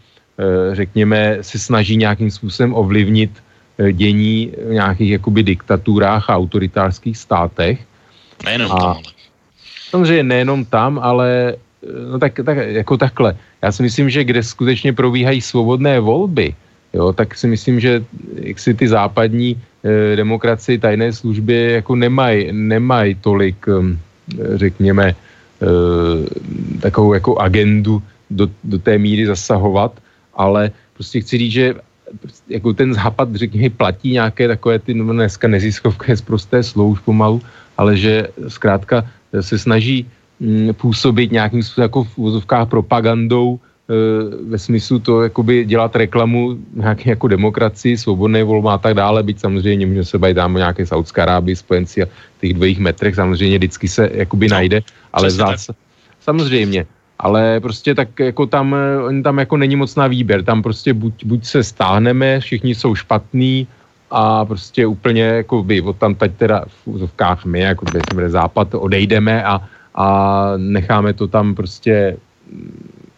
řekněme, se snaží nějakým způsobem ovlivnit eh, dění v nějakých jakoby diktaturách a autoritářských státech. Nejenom a, tam. Samozřejmě nejenom tam, ale eh, no tak, tak, jako takhle. Já si myslím, že kde skutečně probíhají svobodné volby, jo, tak si myslím, že jak si ty západní eh, demokracie, tajné služby jako nemají nemaj tolik, hm, řekněme, eh, takovou jako agendu do, do té míry zasahovat, ale prostě chci říct, že jako ten západ, řekněme, platí nějaké takové ty no, dneska neziskovké zprosté slovo už pomalu, ale že zkrátka se snaží mm, působit nějakým způsobem jako v úvozovkách propagandou e, ve smyslu to jakoby dělat reklamu nějaké jako demokracii, svobodné volba a tak dále, byť samozřejmě může se bavit o nějaké Saudské Arábii, spojenci a těch dvojích metrech samozřejmě vždycky se jakoby no, najde, ale zás, samozřejmě, ale prostě tak jako tam, tam jako není moc na výběr, tam prostě buď, buď se stáhneme, všichni jsou špatní a prostě úplně jako by od tam teď teda v úzovkách my, jako by západ, odejdeme a, a necháme to tam prostě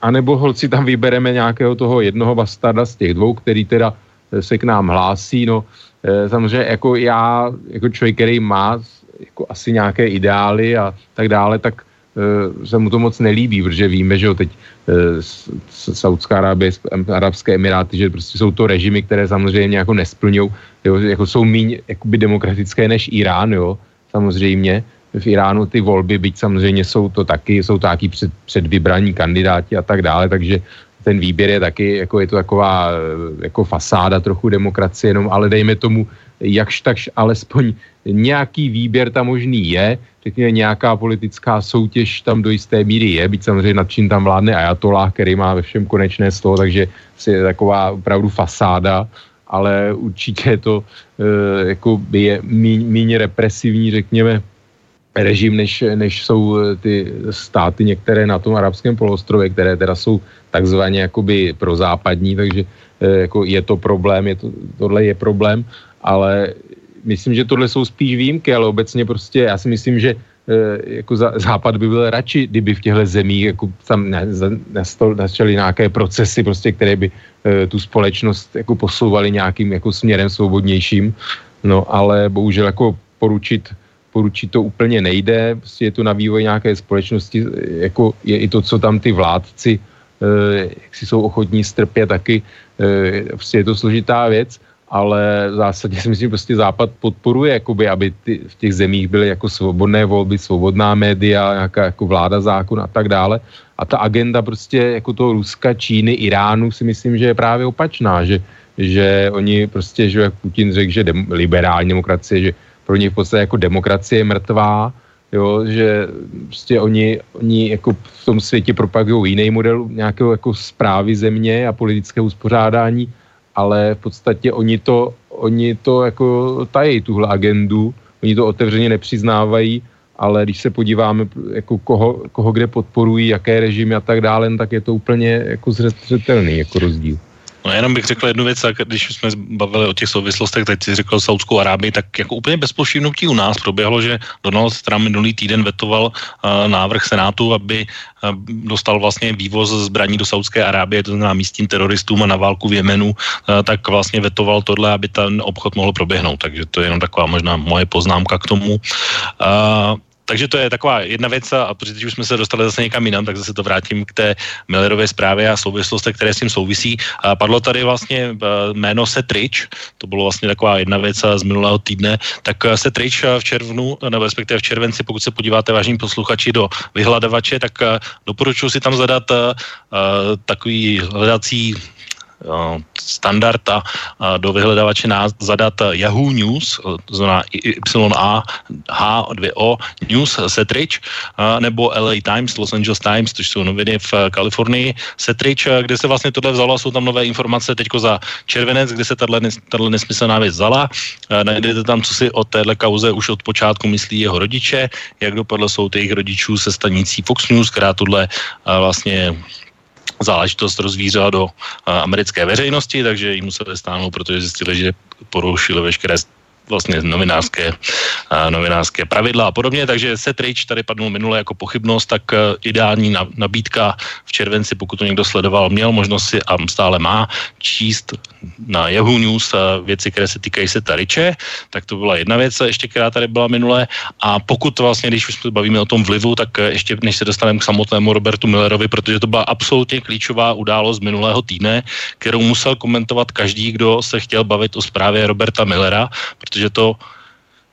a nebo holci tam vybereme nějakého toho jednoho bastarda z těch dvou, který teda se k nám hlásí, no e, samozřejmě jako já, jako člověk, který má jako asi nějaké ideály a tak dále, tak Eh, se mu to moc nelíbí, protože víme, že jo, teď eh, Saudská Arábie, Arabské Emiráty, že prostě jsou to režimy, které samozřejmě jako nesplňují, jako jsou méně jakoby demokratické než Irán, jo, samozřejmě. V Iránu ty volby, byť samozřejmě jsou to taky, jsou to taky před, předvybraní kandidáti a tak dále, takže ten výběr je taky, jako je to taková eh, jako fasáda trochu demokracie, jenom, ale dejme tomu, jakž takž alespoň nějaký výběr tam možný je, řekněme nějaká politická soutěž tam do jisté míry je, byť samozřejmě nad čím tam vládne Ajatollah, který má ve všem konečné slovo, takže je taková opravdu fasáda, ale určitě to e, jako je míň represivní, řekněme, režim, než, než jsou ty státy některé na tom arabském poloostrově, které teda jsou takzvaně jakoby prozápadní, takže jako je to problém, je to, tohle je problém, ale myslím, že tohle jsou spíš výjimky, ale obecně prostě já si myslím, že jako západ by byl radši, kdyby v těchto zemích jako tam začaly nějaké procesy, prostě, které by tu společnost jako posouvaly nějakým jako směrem svobodnějším. No ale bohužel jako poručit, poručit to úplně nejde, prostě je to na vývoj nějaké společnosti, jako je i to, co tam ty vládci, jak si jsou ochotní strpět taky, prostě je to složitá věc ale v zásadě si myslím, že prostě Západ podporuje, jakoby, aby ty, v těch zemích byly jako svobodné volby, svobodná média, nějaká jako vláda zákon a tak dále. A ta agenda prostě jako toho Ruska, Číny, Iránu si myslím, že je právě opačná, že, že oni prostě, že jak Putin řekl, že dem, liberální demokracie, že pro ně v podstatě jako demokracie je mrtvá, jo, že prostě oni, oni jako v tom světě propagují jiný model nějakého jako zprávy země a politického uspořádání, ale v podstatě oni to, oni to jako tají, tuhle agendu, oni to otevřeně nepřiznávají, ale když se podíváme, jako koho, koho kde podporují, jaké režimy a tak dále, tak je to úplně jako zřetelný jako rozdíl. No jenom bych řekl jednu věc, když jsme bavili o těch souvislostech, teď si řekl Saudskou Arábii, tak jako úplně bez povšimnutí u nás proběhlo, že Donald Trump minulý týden vetoval uh, návrh Senátu, aby uh, dostal vlastně vývoz zbraní do Saudské Arábie, to znamená místním teroristům a na válku v Jemenu, uh, tak vlastně vetoval tohle, aby ten obchod mohl proběhnout. Takže to je jenom taková možná moje poznámka k tomu. Uh, takže to je taková jedna věc a protože teď už jsme se dostali zase někam jinam, tak zase to vrátím k té Millerové zprávě a souvislostech, které s tím souvisí. A padlo tady vlastně e, jméno Setrich, to bylo vlastně taková jedna věc z minulého týdne, tak e, Setrich v červnu, nebo respektive v červenci, pokud se podíváte vážní posluchači do vyhledavače, tak doporučuji si tam zadat uh, takový hledací Eh, standard a, do vyhledavače zadat Yahoo News, to znamená YA H2O News Setrich, nebo LA Times, Los Angeles Times, což jsou noviny v Kalifornii, Setrich, kde se vlastně tohle vzalo, jsou tam nové informace teďko za červenec, kde se tato nesmyslná věc vzala. Najdete tam, co si o téhle kauze už od počátku myslí jeho rodiče, jak dopadlo jsou těch rodičů se stanicí Fox News, která tuhle vlastně záležitost rozvířila do americké veřejnosti, takže jí museli stáhnout, protože zjistili, že porušili veškeré vlastně novinářské, novinářské pravidla a podobně, takže set rich tady padnul minule jako pochybnost, tak uh, ideální na, nabídka v červenci, pokud to někdo sledoval, měl možnost si a stále má číst na Yahoo News uh, věci, které se týkají seta Riche, tak to byla jedna věc, ještě která tady byla minule. A pokud vlastně, když už se bavíme o tom vlivu, tak uh, ještě než se dostaneme k samotnému Robertu Millerovi, protože to byla absolutně klíčová událost minulého týdne, kterou musel komentovat každý, kdo se chtěl bavit o zprávě Roberta Millera, protože to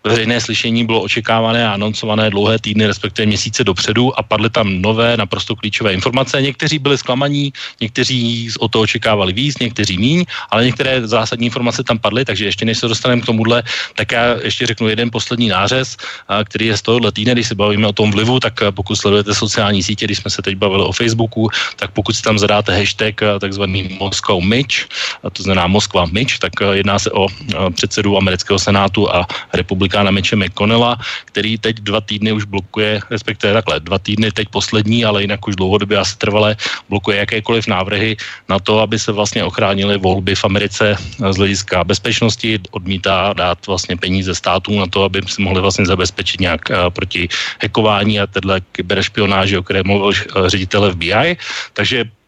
veřejné slyšení bylo očekávané a anoncované dlouhé týdny, respektive měsíce dopředu a padly tam nové, naprosto klíčové informace. Někteří byli zklamaní, někteří o to očekávali víc, někteří míň, ale některé zásadní informace tam padly, takže ještě než se dostaneme k tomuhle, tak já ještě řeknu jeden poslední nářez, který je z tohohle týdne, když se bavíme o tom vlivu, tak pokud sledujete sociální sítě, když jsme se teď bavili o Facebooku, tak pokud si tam zadáte hashtag takzvaný Moscow Mitch, to znamená Moskva Mitch, tak jedná se o předsedu amerického senátu a republiky republikána Meče McConnella, který teď dva týdny už blokuje, respektive takhle, dva týdny teď poslední, ale jinak už dlouhodobě asi trvalé, blokuje jakékoliv návrhy na to, aby se vlastně ochránily volby v Americe z hlediska bezpečnosti, odmítá dát vlastně peníze státům na to, aby si mohli vlastně zabezpečit nějak uh, proti hackování a téhle kyberšpionáži, o které mluvil uh, ředitel FBI. Takže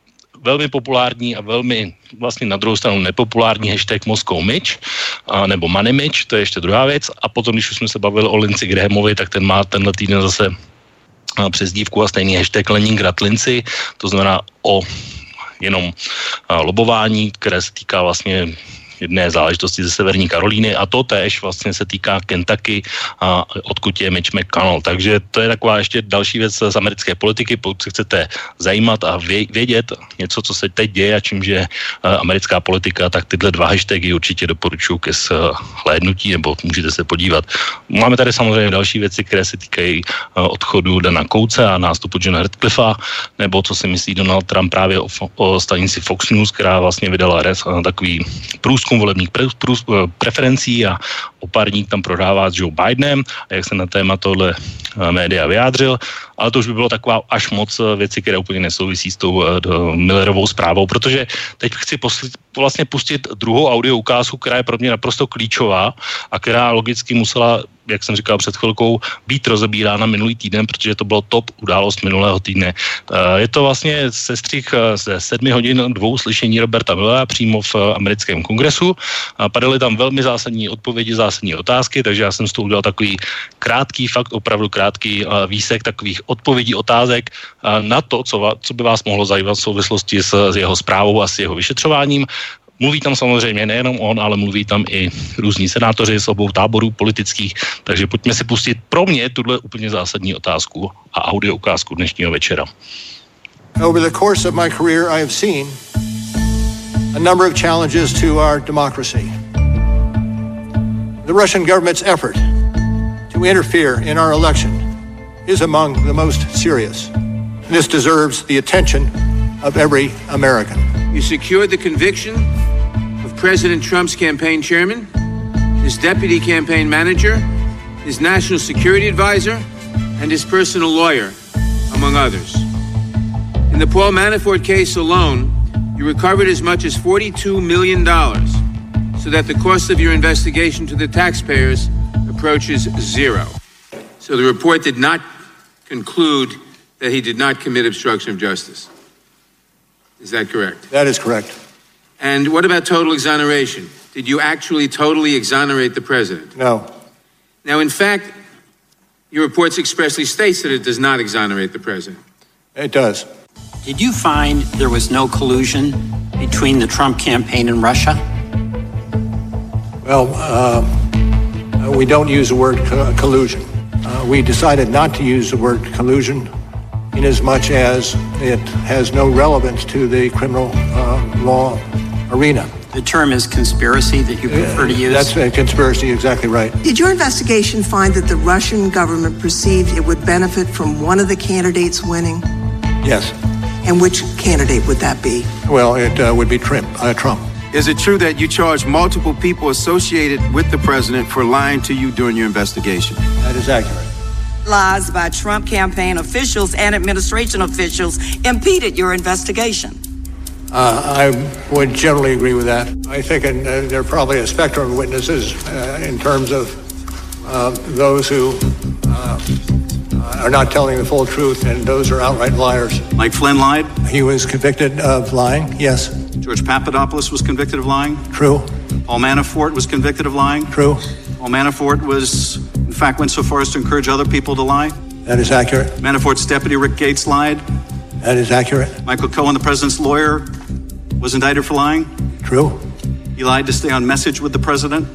velmi populární a velmi vlastně na druhou stranu nepopulární hashtag Moscow Mitch, a, nebo Money Mitch, to je ještě druhá věc. A potom, když už jsme se bavili o Linci Grahamovi, tak ten má tenhle týden zase přezdívku a stejný hashtag Leningrad Linci, to znamená o jenom lobování, které se týká vlastně jedné záležitosti ze Severní Karolíny a to též vlastně se týká Kentucky, a odkud je Mitch McConnell. Takže to je taková ještě další věc z americké politiky, pokud se chcete zajímat a vědět něco, co se teď děje a čím je americká politika, tak tyhle dva hashtagy určitě doporučuji ke shlédnutí, nebo můžete se podívat. Máme tady samozřejmě další věci, které se týkají odchodu Dana Kouce a nástupu Johna Radcliffa, nebo co si myslí Donald Trump právě o, o stanici Fox News, která vlastně vydala res, takový průzkum průzkum volebních pre, prů, eh, preferencí a o pár dní tam prodává s Joe Bidenem a jak se na téma tohle média vyjádřil, ale to už by bylo taková až moc věci, které úplně nesouvisí s tou Millerovou zprávou, protože teď chci posl- vlastně pustit druhou audio ukázku, která je pro mě naprosto klíčová a která logicky musela jak jsem říkal před chvilkou, být rozebírána minulý týden, protože to bylo top událost minulého týdne. Eh, je to vlastně sestřih eh, ze sedmi hodin dvou slyšení Roberta Millera přímo v eh, americkém kongresu. Padaly tam velmi zásadní odpovědi, zásadní otázky, takže já jsem z toho udělal takový krátký, fakt opravdu krátký výsek takových odpovědí, otázek na to, co, co by vás mohlo zajímat v souvislosti s, s jeho zprávou a s jeho vyšetřováním. Mluví tam samozřejmě nejenom on, ale mluví tam i různí senátoři z obou táborů politických, takže pojďme si pustit pro mě tuhle úplně zásadní otázku a audio ukázku dnešního večera. Over the course of my career, I have seen a number of challenges to our democracy. The Russian government's effort to interfere in our election is among the most serious. This deserves the attention of every American. You secured the conviction President Trump's campaign chairman, his deputy campaign manager, his national security advisor, and his personal lawyer, among others. In the Paul Manafort case alone, you recovered as much as $42 million so that the cost of your investigation to the taxpayers approaches zero. So the report did not conclude that he did not commit obstruction of justice. Is that correct? That is correct. And what about total exoneration? Did you actually totally exonerate the president? No. Now, in fact, your reports expressly states that it does not exonerate the president. It does. Did you find there was no collusion between the Trump campaign and Russia? Well, uh, we don't use the word co- collusion. Uh, we decided not to use the word collusion in as much as it has no relevance to the criminal uh, law arena. The term is conspiracy that you prefer to use? That's a conspiracy, exactly right. Did your investigation find that the Russian government perceived it would benefit from one of the candidates winning? Yes. And which candidate would that be? Well, it uh, would be Trump. Uh, Trump. Is it true that you charged multiple people associated with the president for lying to you during your investigation? That is accurate. Lies by Trump campaign officials and administration officials impeded your investigation. Uh, I would generally agree with that. I think in, uh, there are probably a spectrum of witnesses uh, in terms of uh, those who uh, are not telling the full truth and those are outright liars. Mike Flynn lied? He was convicted of lying, yes. George Papadopoulos was convicted of lying? True. Paul Manafort was convicted of lying? True. Paul Manafort was, in fact, went so far as to encourage other people to lie? That is accurate. Manafort's deputy, Rick Gates, lied? That is accurate. Michael Cohen, the president's lawyer, was indicted for lying? True. He lied to stay on message with the president?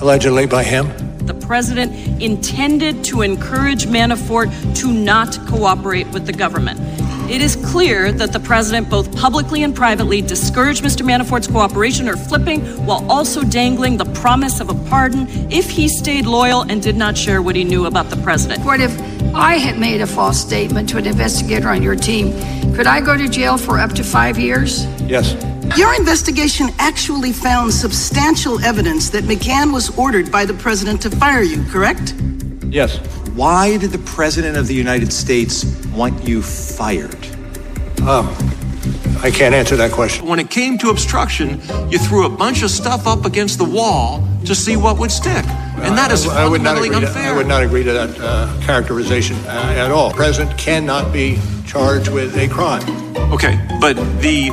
Allegedly by him. The president intended to encourage Manafort to not cooperate with the government. It is clear that the president, both publicly and privately, discouraged Mr. Manafort's cooperation or flipping while also dangling the promise of a pardon if he stayed loyal and did not share what he knew about the president. What if I had made a false statement to an investigator on your team? Could I go to jail for up to five years? Yes. Your investigation actually found substantial evidence that McCann was ordered by the president to fire you, correct? Yes. Why did the President of the United States want you fired? Um, I can't answer that question. When it came to obstruction, you threw a bunch of stuff up against the wall to see what would stick. And that is I, I would not fundamentally agree unfair. To, I would not agree to that uh, characterization uh, at all. The president cannot be charged with a crime. Okay, but the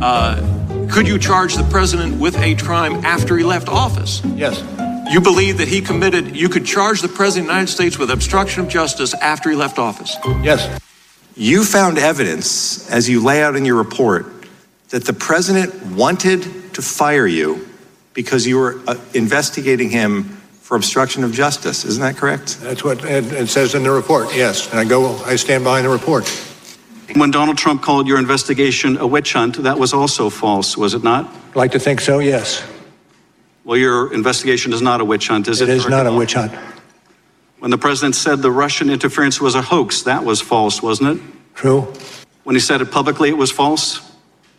uh, could you charge the president with a crime after he left office? Yes. You believe that he committed, you could charge the President of the United States with obstruction of justice after he left office? Yes. You found evidence, as you lay out in your report, that the president wanted to fire you because you were uh, investigating him for obstruction of justice. Isn't that correct? That's what it, it says in the report, yes. And I go, I stand behind the report. When Donald Trump called your investigation a witch hunt, that was also false, was it not? I'd like to think so, yes. Well, your investigation is not a witch hunt, is it? It is not a witch hunt. When the president said the Russian interference was a hoax, that was false, wasn't it? True. When he said it publicly, it was false?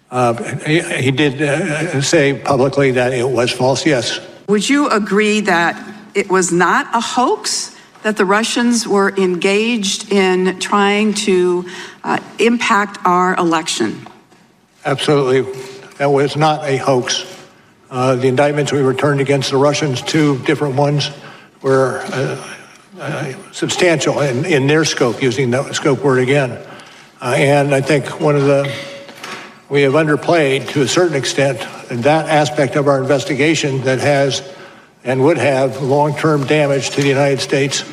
Uh, he, he, did uh, say publicly that it was false, yes. Would you agree that it was not a hoax? That the Russians were engaged in trying to uh, impact our election? Absolutely. That was not a hoax. Uh, the indictments we returned against the Russians, two different ones, were uh, uh, substantial in, in, their scope, using the scope word again. Uh, and I think one of the, we have underplayed to a certain extent that aspect of our investigation that has and would have long term damage to the United States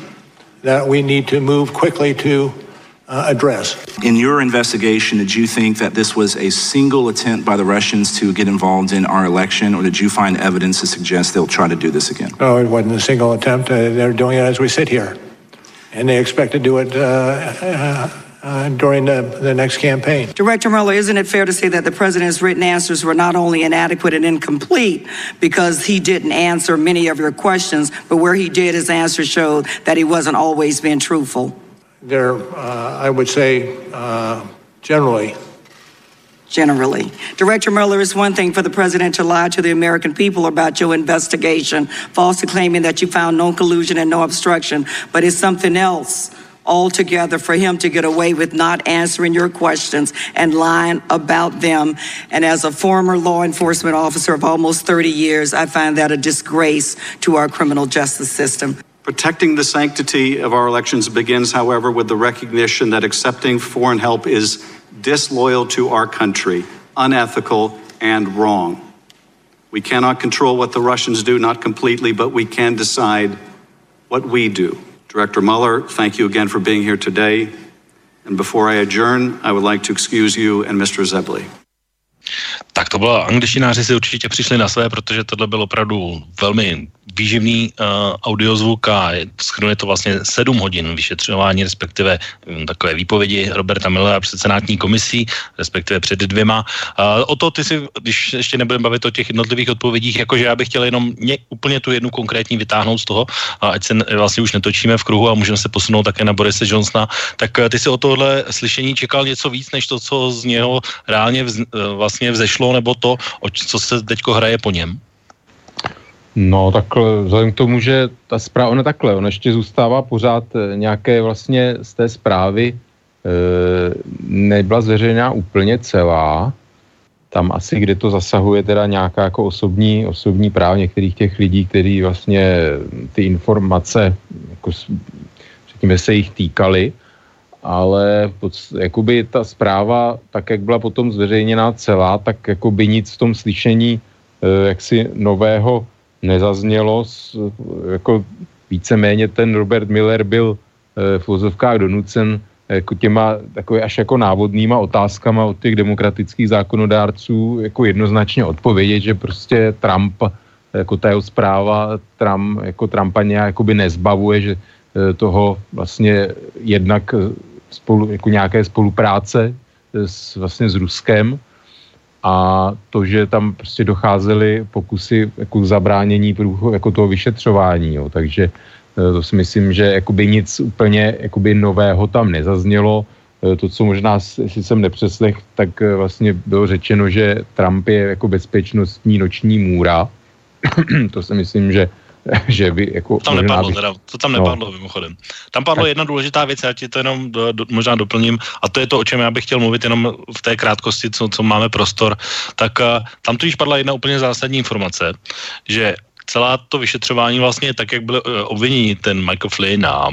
that we need to move quickly to uh, address. In your investigation, did you think that this was a single attempt by the Russians to get involved in our election, or did you find evidence to suggest they'll try to do this again? No, it wasn't a single attempt. Uh, they're doing it as we sit here. And they expect to do it uh, uh, uh during the, the next campaign. Director Mueller, isn't it fair to say that the president's written answers were not only inadequate and incomplete because he didn't answer many of your questions, but where he did, his answers showed that he wasn't always being truthful? They're, uh, I would say, uh, generally. Generally. Director Mueller, it's one thing for the president to lie to the American people about your investigation, falsely claiming that you found no collusion and no obstruction, but it's something else altogether for him to get away with not answering your questions and lying about them. And as a former law enforcement officer of almost 30 years, I find that a disgrace to our criminal justice system. Protecting the sanctity of our elections begins, however, with the recognition that accepting foreign help is disloyal to our country, unethical, and wrong. We cannot control what the Russians do, not completely, but we can decide what we do. Director Mueller, thank you again for being here today. And before I adjourn, I would like to excuse you and Mr. Zebley. Tak to bylo, angličtináři si určitě přišli na své, protože tohle byl opravdu velmi výživný uh, audiozvuk a schrnuje to vlastně sedm hodin vyšetřování, respektive um, takové výpovědi Roberta Millera před senátní komisí, respektive před dvěma. Uh, o to ty si, když ještě nebudeme bavit o těch jednotlivých odpovědích, jakože já bych chtěl jenom ně, úplně tu jednu konkrétní vytáhnout z toho, a ať se vlastně už netočíme v kruhu a můžeme se posunout také na Borise Johnsona, tak uh, ty si o tohle slyšení čekal něco víc, než to, co z něho reálně vz, uh, vlastně vzešlo, nebo to, o co se teďko hraje po něm? No, takhle, vzhledem k tomu, že ta zpráva, ona takhle, ona ještě zůstává pořád eh, nějaké vlastně z té zprávy e, nebyla zveřejněná úplně celá, tam asi, kde to zasahuje teda nějaká jako osobní, osobní práv některých těch lidí, kteří vlastně ty informace, jako, řekněme, se jich týkali, ale jakoby ta zpráva, tak jak byla potom zveřejněná celá, tak jakoby nic v tom slyšení e, jaksi nového nezaznělo, jako víceméně ten Robert Miller byl eh, v vozovkách donucen jako těma takové až jako návodnýma otázkama od těch demokratických zákonodárců jako jednoznačně odpovědět, že prostě Trump, jako ta jeho zpráva, Trump, jako Trumpa nějak jakoby nezbavuje, že eh, toho vlastně jednak eh, spolu, jako nějaké spolupráce s, vlastně s Ruskem, a to, že tam prostě docházely pokusy jako zabránění průchodu jako toho vyšetřování, jo. takže eh, to si myslím, že jakoby nic úplně jakoby nového tam nezaznělo. Eh, to, co možná, jestli jsem nepřeslech, tak eh, vlastně bylo řečeno, že Trump je jako bezpečnostní noční můra. to si myslím, že že by jako... To tam nepadlo, bych... teda, to tam nepadlo no. mimochodem. Tam padlo tak. jedna důležitá věc, já ti to jenom do, do, možná doplním, a to je to, o čem já bych chtěl mluvit jenom v té krátkosti, co, co máme prostor, tak uh, tam totiž padla jedna úplně zásadní informace, že celá to vyšetřování vlastně tak, jak byly eh, obviněni ten Michael Flynn a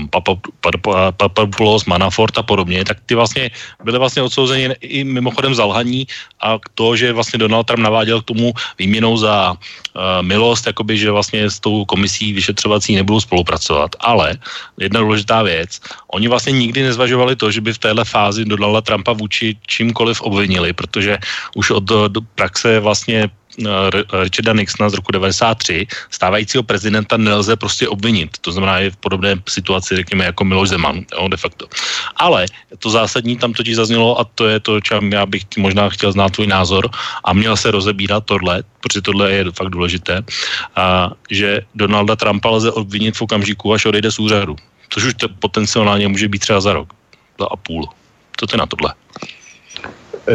Papadopoulos, Manafort a podobně, tak ty vlastně byly vlastně odsouzeni i mimochodem zalhaní a to, že vlastně Donald Trump naváděl k tomu výměnou za uh, milost, jakoby, že vlastně s tou komisí vyšetřovací nebudou spolupracovat. Ale jedna důležitá věc, oni vlastně nikdy nezvažovali to, že by v téhle fázi Donalda Trumpa vůči čímkoliv obvinili, protože už od do praxe vlastně Eh, Richarda Nixona z roku 93, stávajícího prezidenta nelze prostě obvinit. To znamená, je v podobné situaci, řekněme, jako Miloš Zeman, jo, de facto. Ale to zásadní tam totiž zaznělo a to je to, čem já bych možná chtěl znát tvůj názor a měl se rozebírat tohle, protože tohle je fakt důležité, a, že Donalda Trumpa lze obvinit v okamžiku, až odejde z úřadu. Což už potenciálně může být třeba za rok, za a půl. Co ty na tohle?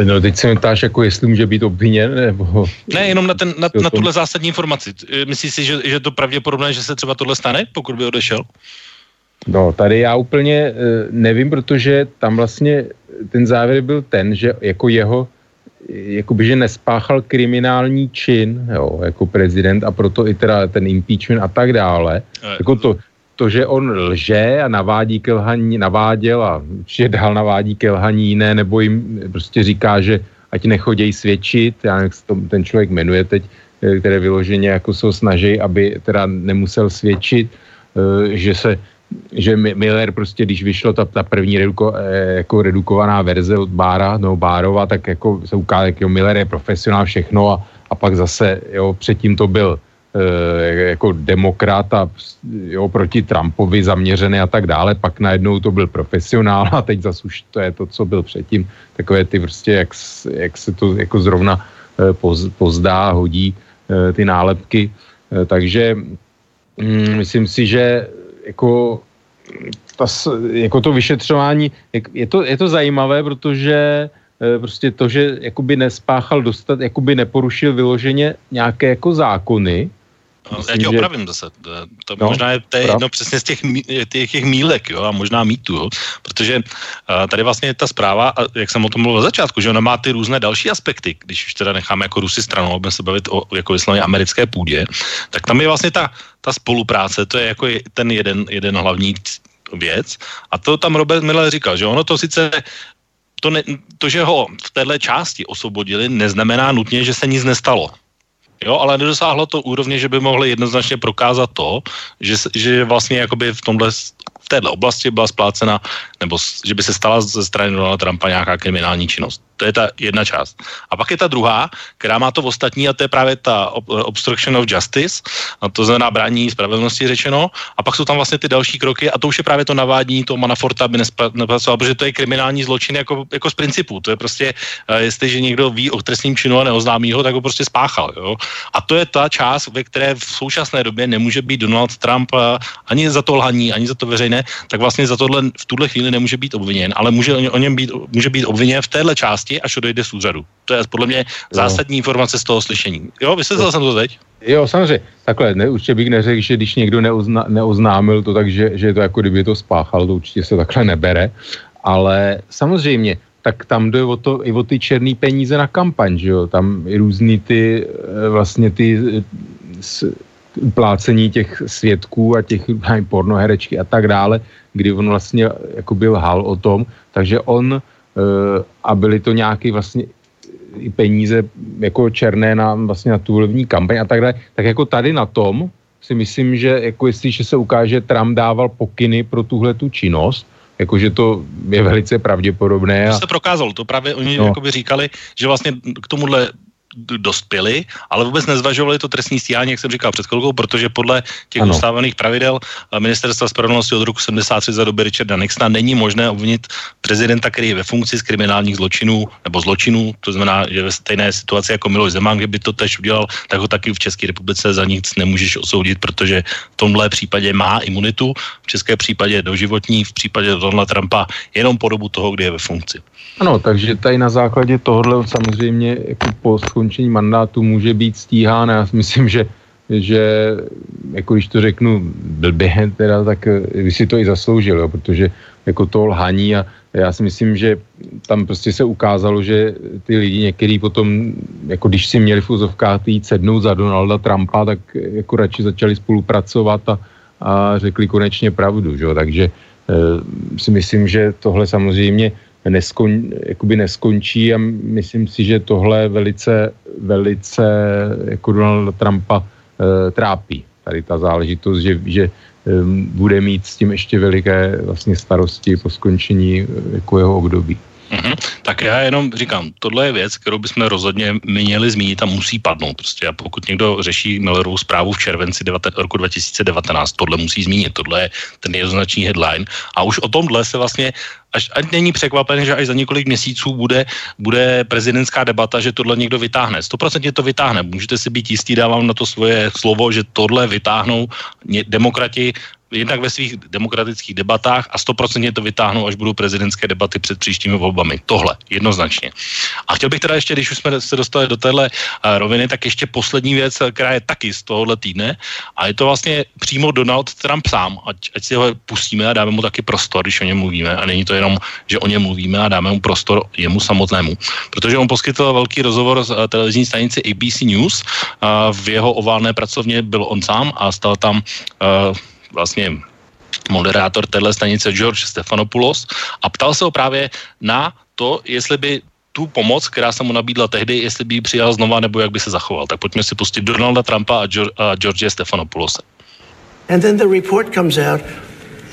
No teď se ptáš, jako jestli může být obviněn, nebo... Ne, jenom na, ten, na, na tuhle zásadní informaci. Myslíš si, že, že to pravděpodobné, že se třeba tohle stane, pokud by odešel? No, tady já úplně nevím, protože tam vlastně ten závěr byl ten, že jako jeho jakoby, že nespáchal kriminální čin, jo, jako prezident a proto i teda ten impeachment a tak dále. Jako to, to, že on lže a navádí ke lhaní, naváděl a že dál navádí ke lhaní jiné, nebo jim prostě říká, že ať nechodějí svědčit, já jak se to, ten člověk jmenuje teď, eh, které vyloženě jako se snaží, aby teda nemusel svědčit, eh, že se že Miller prostě, když vyšlo ta, ta první reduko, eh, jako redukovaná verze od Bára, no Bárova, tak jako se ukázalo, jak jo, Miller je profesionál všechno a, a pak zase, jo, předtím to byl jako demokrat a jo, proti Trumpovi zaměřený a tak dále, pak najednou to byl profesionál a teď zase už to je to, co byl předtím, takové ty prostě, jak, jak se to jako zrovna e, poz, pozdá, hodí e, ty nálepky, takže mm, myslím si, že jako, ta, jako to vyšetřování, je to, je to zajímavé, protože prostě to, že jakoby nespáchal dostat, jakoby neporušil vyloženě nějaké jako zákony, Myslím, já tě opravím že... zase. To no, možná je, to je jedno přesně z těch, těch, těch mílek, jo, a možná mýtů, jo, protože uh, tady vlastně je ta zpráva, a jak jsem o tom mluvil v začátku, že ona má ty různé další aspekty, když už teda necháme jako Rusy stranou, budeme se bavit o jako vysloveně americké půdě, tak tam je vlastně ta, ta spolupráce, to je jako ten jeden, jeden hlavní věc. A to tam Robert Miller říkal, že ono to sice to, ne, to, že ho v téhle části osvobodili, neznamená nutně, že se nic nestalo. Jo, ale nedosáhlo to úrovně, že by mohli jednoznačně prokázat to, že, že vlastně jakoby v tomhle této oblasti byla splácena, nebo že by se stala ze strany Donalda Trumpa nějaká kriminální činnost. To je ta jedna část. A pak je ta druhá, která má to v ostatní, a to je právě ta obstruction of justice, a to znamená brání spravedlnosti řečeno. A pak jsou tam vlastně ty další kroky, a to už je právě to navádění toho Manaforta, aby nepracoval, protože to je kriminální zločin jako, jako z principu. To je prostě, uh, jestliže někdo ví o trestním činu a neoznámí ho, tak ho prostě spáchal. Jo? A to je ta část, ve které v současné době nemůže být Donald Trump uh, ani za to lhaní, ani za to veřejné, tak vlastně za tohle v tuhle chvíli nemůže být obviněn, ale může o něm být, může být obviněn v téhle části až odejde z úřadu. To je podle mě zásadní informace z toho slyšení. Jo, vysvětlil jsem to teď? Jo, samozřejmě. Takhle, ne, určitě bych neřekl, že když někdo neuzna, neoznámil to, takže že je to jako kdyby to spáchal, to určitě se takhle nebere. Ale samozřejmě, tak tam jde o to, i o ty černé peníze na kampaň, že jo? Tam i různý ty, eh, vlastně ty eh, s, plácení těch svědků a těch pornoherečky a tak dále, kdy on vlastně jako byl hal o tom, takže on Eh, a byly to nějaké vlastně i peníze jako černé na, vlastně na tu volební kampaň a tak dále, tak jako tady na tom si myslím, že jako jestliže se ukáže, Trump dával pokyny pro tuhle tu činnost, jakože to je velice pravděpodobné. A... To se prokázalo, to právě oni no. říkali, že vlastně k tomuhle dospěli, ale vůbec nezvažovali to trestní stíhání, jak jsem říkal před chvilkou, protože podle těch ano. ustávaných pravidel eh, ministerstva spravedlnosti od roku 73 za doby Richarda Nixona není možné obvinit prezidenta, který je ve funkci z kriminálních zločinů nebo zločinů, to znamená, že ve stejné situaci jako Miloš Zeman, kdyby to tež udělal, tak ho taky v České republice za nic nemůžeš osoudit, protože v tomhle případě má imunitu, v české případě doživotní, v případě Donalda Trumpa jenom po dobu toho, kdy je ve funkci. Ano, takže tady na základě tohohle samozřejmě jako skončení mandátu může být stíhán. Já si myslím, že, že jako když to řeknu blbě, teda, tak by si to i zasloužil, jo, protože jako to lhaní a já si myslím, že tam prostě se ukázalo, že ty lidi některý potom, jako když si měli v jít sednout za Donalda Trumpa, tak jako radši začali spolupracovat a, a řekli konečně pravdu, že? takže e, si myslím, že tohle samozřejmě neskon, jakoby neskončí a myslím si, že tohle velice, velice jako Donald Trumpa e, trápí. Tady ta záležitost, že, že e, bude mít s tím ještě veliké vlastně starosti po skončení e, jako jeho období. Mm-hmm. Tak já jenom říkám, tohle je věc, kterou bychom rozhodně měli zmínit a musí padnout. Prostě a pokud někdo řeší Millerovou zprávu v červenci devate, roku 2019, tohle musí zmínit, tohle je ten jednoznačný headline. A už o tomhle se vlastně až, ať není překvapen, že až za několik měsíců bude, bude prezidentská debata, že tohle někdo vytáhne. 100% to vytáhne. Můžete si být jistý, dávám na to svoje slovo, že tohle vytáhnou demokrati jednak ve svých demokratických debatách a stoprocentně to vytáhnou, až budou prezidentské debaty před příštími volbami. Tohle, jednoznačně. A chtěl bych teda ještě, když už jsme se dostali do téhle uh, roviny, tak ještě poslední věc, která je taky z tohohle týdne a je to vlastně přímo Donald Trump sám, ať, ať si ho pustíme a dáme mu taky prostor, když o něm mluvíme a není to jenom, že o něm mluvíme a dáme mu prostor jemu samotnému. Protože on poskytl velký rozhovor z uh, televizní stanici ABC News, v jeho oválné pracovně byl on sám a stal tam uh, vlastně moderátor téhle stanice George Stephanopoulos a ptal se ho právě na to, jestli by tu pomoc, která se mu nabídla tehdy, jestli by ji přijal znova, nebo jak by se zachoval. Tak pojďme si pustit Donalda Trumpa a, George, a George Stephanopoulos. And then the report comes out,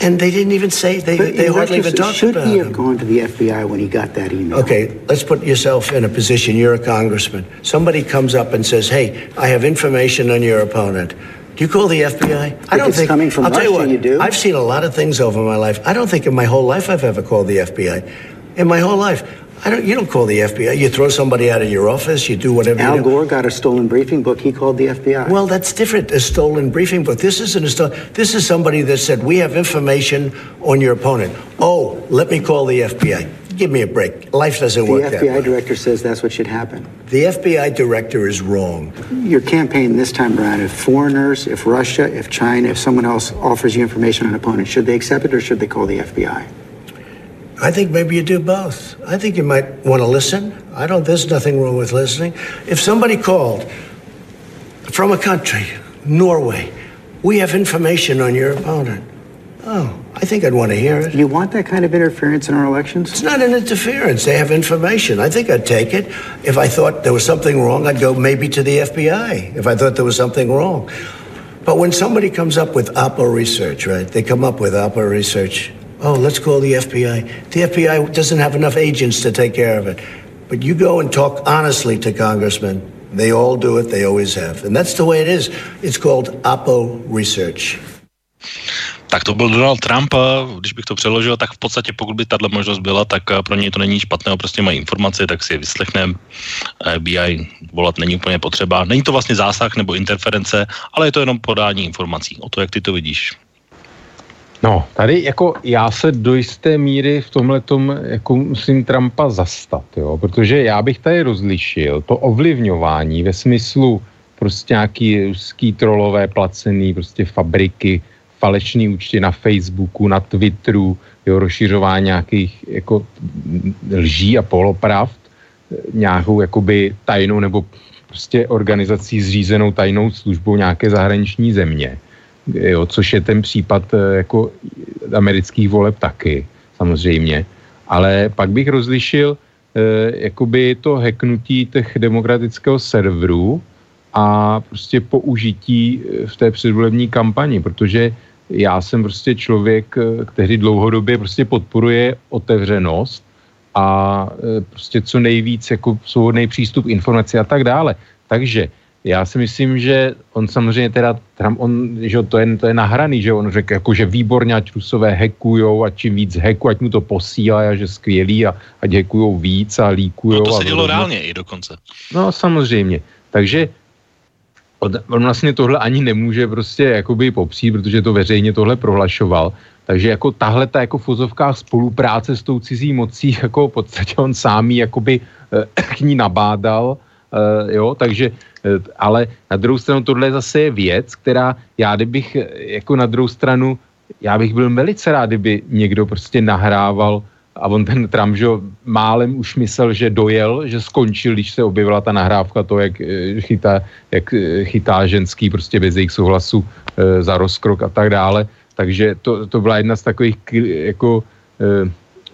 and they didn't even say, they, But they hardly even talked Should about he him. have gone to the FBI when he got that email? Okay, let's put yourself in a position. You're a congressman. Somebody comes up and says, "Hey, I have information on your opponent." Do you call the FBI? I If it's coming from I'll tell you what. you do. I've seen a lot of things over my life. I don't think in my whole life I've ever called the FBI. In my whole life, I don't. You don't call the FBI. You throw somebody out of your office. You do whatever. Al you do. Gore got a stolen briefing book. He called the FBI. Well, that's different. A stolen briefing book. This isn't a stolen. This is somebody that said we have information on your opponent. Oh, let me call the FBI. Give me a break. Life doesn't the work that way. The FBI director says that's what should happen. The FBI director is wrong. Your campaign this time around, if foreigners, if Russia, if China, if someone else offers you information on an opponent, should they accept it or should they call the FBI? I think maybe you do both. I think you might want to listen. I don't. There's nothing wrong with listening. If somebody called from a country, Norway, we have information on your opponent. Oh, I think I'd want to hear it. You want that kind of interference in our elections? It's not an interference. They have information. I think I'd take it. If I thought there was something wrong, I'd go maybe to the FBI. If I thought there was something wrong. But when somebody comes up with Oppo research, right? They come up with Oppo research. Oh, let's call the FBI. The FBI doesn't have enough agents to take care of it. But you go and talk honestly to congressmen. They all do it. They always have. And that's the way it is. It's called Oppo research. Tak to byl Donald Trump, když bych to přeložil, tak v podstatě pokud by tahle možnost byla, tak eh, pro něj to není špatného, prostě mají informace, tak si je vyslechneme. FBI volat není úplně potřeba. Není to vlastně zásah nebo interference, ale je to jenom podání informací o to, jak ty to vidíš. No, tady jako já se do jisté míry v tomhle tom jako musím Trumpa zastat, jo, protože já bych tady rozlišil to ovlivňování ve smyslu prostě nějaký ruský trolové placený prostě fabriky, falešný účty na Facebooku, na Twitteru, jo, rozšiřování nějakých jako lží a polopravd, nějakou jakoby tajnou nebo prostě organizací zřízenou tajnou službou nějaké zahraniční země jo, což je ten případ eh, jako amerických voleb taky, samozřejmě. Ale pak bych rozlišil eh, jakoby to hacknutí těch demokratického serveru a prostě použití eh, v té předvolební kampani, protože já jsem prostě člověk, eh, který dlouhodobě prostě podporuje otevřenost a eh, prostě co nejvíc jako svobodný přístup k informaci a tak dále. Takže já si myslím, že on samozřejmě teda, Trump, on, že to je, to je nahraný, že on řekl, jako, že výborně, ať Rusové hackujou a čím víc hacku, ať mu to posílají a že skvělý a ať hackujou víc a líkujou. No to se dělo reálně i dokonce. No samozřejmě. Takže on, on vlastně tohle ani nemůže prostě jakoby popřít, protože to veřejně tohle prohlašoval. Takže jako tahle ta jako v spolupráce s tou cizí mocí, jako v podstatě on sám jí jakoby eh, k ní nabádal, eh, jo, takže eh, ale na druhou stranu tohle zase je věc, která já kdybych jako na druhou stranu, já bych byl velice rád, kdyby někdo prostě nahrával a on ten Trump, že málem už myslel, že dojel, že skončil, když se objevila ta nahrávka, to, jak eh, chytá, jak eh, chytá ženský prostě bez jejich souhlasu e, za rozkrok a tak dále. Takže to, to byla jedna z takových jako e,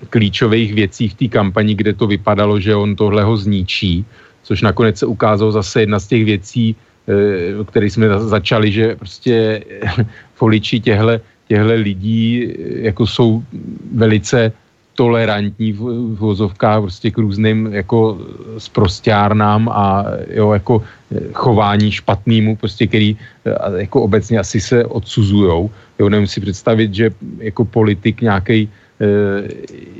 klíčových věcí v té kampani, kde to vypadalo, že on tohle ho zničí, což nakonec se ukázalo zase jedna z těch věcí, e, které jsme za- začali, že prostě voliči těhle, těhle lidí jako jsou velice tolerantní v, v vozovkách prostě k různým jako sprostěrnám a jo, jako eh, chování špatnému, prostě, který a jako obecně asi se odsuzujou. Jo, nevím si představit, že jako politik nějaký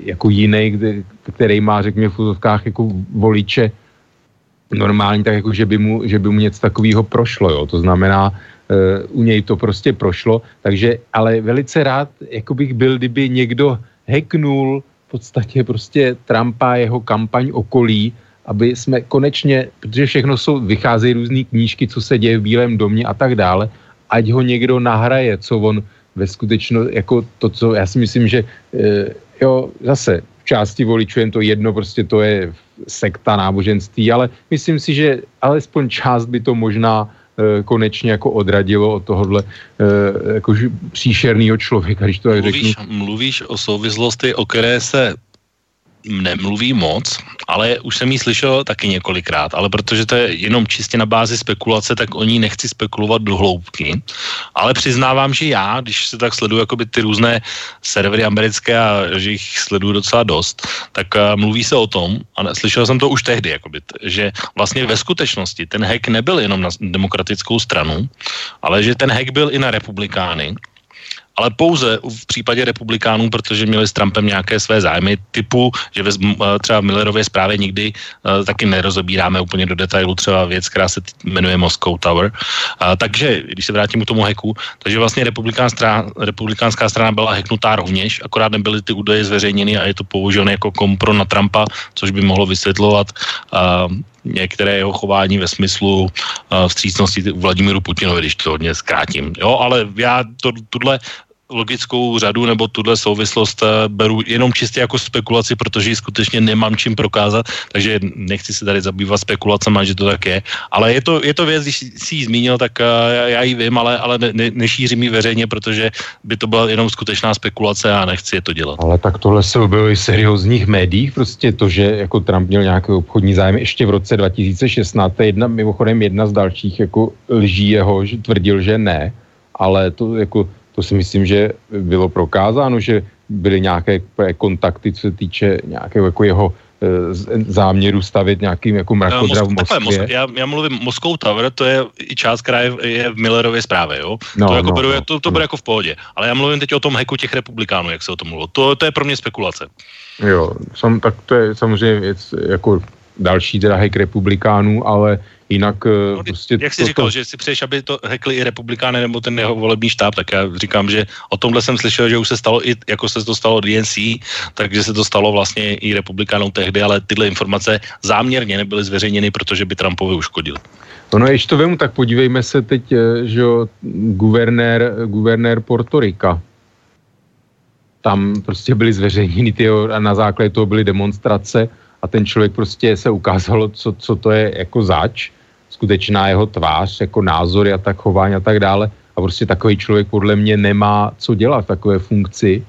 jako jiný, který má, řekněme, v vozovkách jako voliče normální, tak jako, že by mu, že by mu něco takového prošlo, jo. To znamená, uh, u něj to prostě prošlo, takže, ale velice rád, jako bych byl, kdyby někdo hacknul v podstatě prostě Trumpa, jeho kampaň okolí, aby jsme konečně, protože všechno jsou, vycházejí různé knížky, co se děje v Bílém domě a tak dále, ať ho někdo nahraje, co on ve skutečnosti, jako to, co já si myslím, že e, jo, zase v části voličů jen to jedno, prostě to je sekta náboženství, ale myslím si, že alespoň část by to možná konečně jako odradilo od tohohle jako příšerného člověka, když to tak mluvíš, řeknu. Mluvíš o souvislosti, o které se nemluví moc, ale už jsem ji slyšel taky několikrát, ale protože to je jenom čistě na bázi spekulace, tak o ní nechci spekulovat do hloubky, ale přiznávám, že já, když se tak sleduju jakoby ty různé servery americké a že jich sleduju docela dost, tak uh, mluví se o tom, a slyšel jsem to už tehdy, jakoby, že vlastně ve skutečnosti ten hack nebyl jenom na demokratickou stranu, ale že ten hack byl i na republikány ale pouze v případě republikánů, protože měli s Trumpem nějaké své zájmy typu, že ve, třeba v Millerově zprávě nikdy uh, taky nerozobíráme úplně do detailu třeba věc, která se jmenuje Moscow Tower. Uh, takže, když se vrátím k tomu heku, takže vlastně republikánská strana, republikánská strana byla heknutá rovněž, akorát nebyly ty údaje zveřejněny a je to používané jako kompro na Trumpa, což by mohlo vysvětlovat uh, některé jeho chování ve smyslu uh, vstřícnosti Vladimíru Putinovi, když to hodně zkrátím. Jo, ale já to, tuhle logickou řadu nebo tuhle souvislost eh, beru jenom čistě jako spekulaci, protože ji skutečně nemám čím prokázat, takže nechci se tady zabývat spekulacemi, že to tak je. Ale je to, je to věc, když si ji zmínil, tak eh, já ji vím, ale, ale ne, nešířím ji veřejně, protože by to byla jenom skutečná spekulace a nechci je to dělat. Ale tak tohle se objevilo i seriózních médiích, prostě to, že jako Trump měl nějaký obchodní zájem ještě v roce 2016, to je jedna, mimochodem jedna z dalších jako lží jeho, že tvrdil, že ne, ale to jako to si myslím, že bylo prokázáno, že byly nějaké kontakty, co se týče nějakého jako jeho e, záměru stavit nějakým jako mrakodrav v Moskvě. já, já mluvím Moskou Tower, to je i část, která je, je v Millerově zprávě, jo? No, to, jako no, beru, no, to, to bude jako v pohodě. Ale já mluvím teď o tom heku těch republikánů, jak se o tom mluvilo. To, to je pro mě spekulace. Jo, sam, tak to je samozřejmě věc jako další teda hek republikánů, ale Jinak eh, no, prostě... Jak jsi to, říkal, to... že si přeješ, aby to hekli i republikány nebo ten jeho volební štáb, tak já říkám, že o tomhle jsem slyšel, že už se stalo i, jako se to stalo DNC, takže se to stalo vlastně i republikánům tehdy, ale tyhle informace záměrně nebyly zveřejněny, protože by Trumpovi uškodil. No, no, ještě to vemu, tak podívejme se teď, eh, že jo, guvernér, guvernér Porto Rica, tam prostě byly zveřejněny ty a na základě toho byly demonstrace a ten člověk prostě se ukázalo, co, co to je jako zač skutečná jeho tvář, jako názory a tak chování a tak dále. A prostě takový člověk podle mě nemá co dělat takové funkci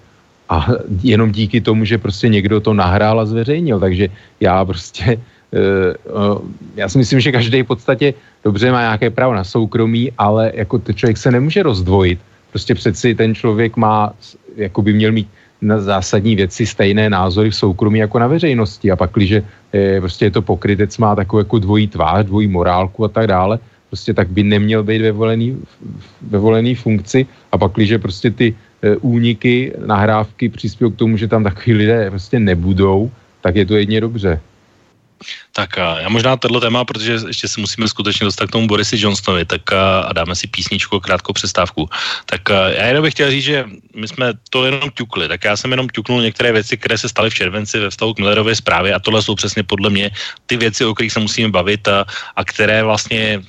a jenom díky tomu, že prostě někdo to nahrál a zveřejnil. Takže já prostě, uh, uh, já si myslím, že každý v podstatě dobře má nějaké právo na soukromí, ale jako ten člověk se nemůže rozdvojit. Prostě přeci ten člověk má, jako by měl mít na zásadní věci stejné názory v soukromí jako na veřejnosti. A pak, když prostě je to pokrytec, má takovou jako dvojí tvář, dvojí morálku a tak dále, prostě tak by neměl být ve volený, ve volený funkci. A pak, když prostě ty e, úniky, nahrávky přispějí k tomu, že tam takový lidé prostě nebudou, tak je to jedně dobře. Tak a já možná tohle téma, protože ještě se musíme skutečně dostat k tomu Borisi Johnsonovi, tak a, dáme si písničku, krátkou přestávku. Tak já jenom bych chtěl říct, že my jsme to jenom ťukli, tak já jsem jenom ťuknul některé věci, které se staly v červenci ve vztahu k Millerově zprávě a tohle jsou přesně podle mě ty věci, o kterých se musíme bavit a, a které vlastně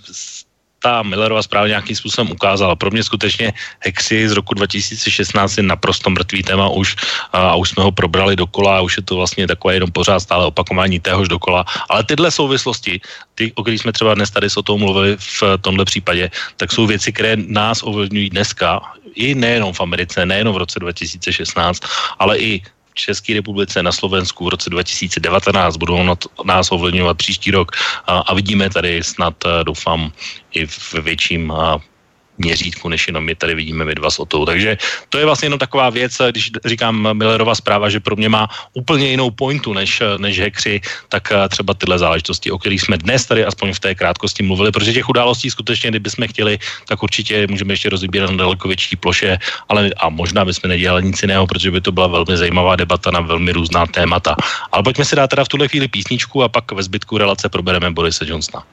ta Millerova zpráva nějakým způsobem ukázala. Pro mě skutečně Hexy z roku 2016 je naprosto mrtvý téma už a už jsme ho probrali dokola a už je to vlastně takové jenom pořád stále opakování téhož dokola. Ale tyhle souvislosti, ty, o kterých jsme třeba dnes tady s o tom mluvili v tomhle případě, tak jsou věci, které nás ovlivňují dneska, i nejenom v Americe, nejenom v roce 2016, ale i České republice, na Slovensku v roce 2019 budou nás ovlivňovat příští rok. A, a vidíme tady snad, eh, doufám, i v větším měřítku, než jenom my tady vidíme my dva s Otou. Takže to je vlastně jenom taková věc, když říkám Millerova zpráva, že pro mě má úplně jinou pointu než, než hekři, tak třeba tyhle záležitosti, o kterých jsme dnes tady aspoň v té krátkosti mluvili, protože těch událostí skutečně, kdybychom chtěli, tak určitě můžeme ještě rozbírat na daleko větší ploše, ale a možná bychom nedělali nic jiného, protože by to byla velmi zajímavá debata na velmi různá témata. Ale pojďme si dát teda v tuhle chvíli písničku a pak ve zbytku relace probereme Borise Johnsona.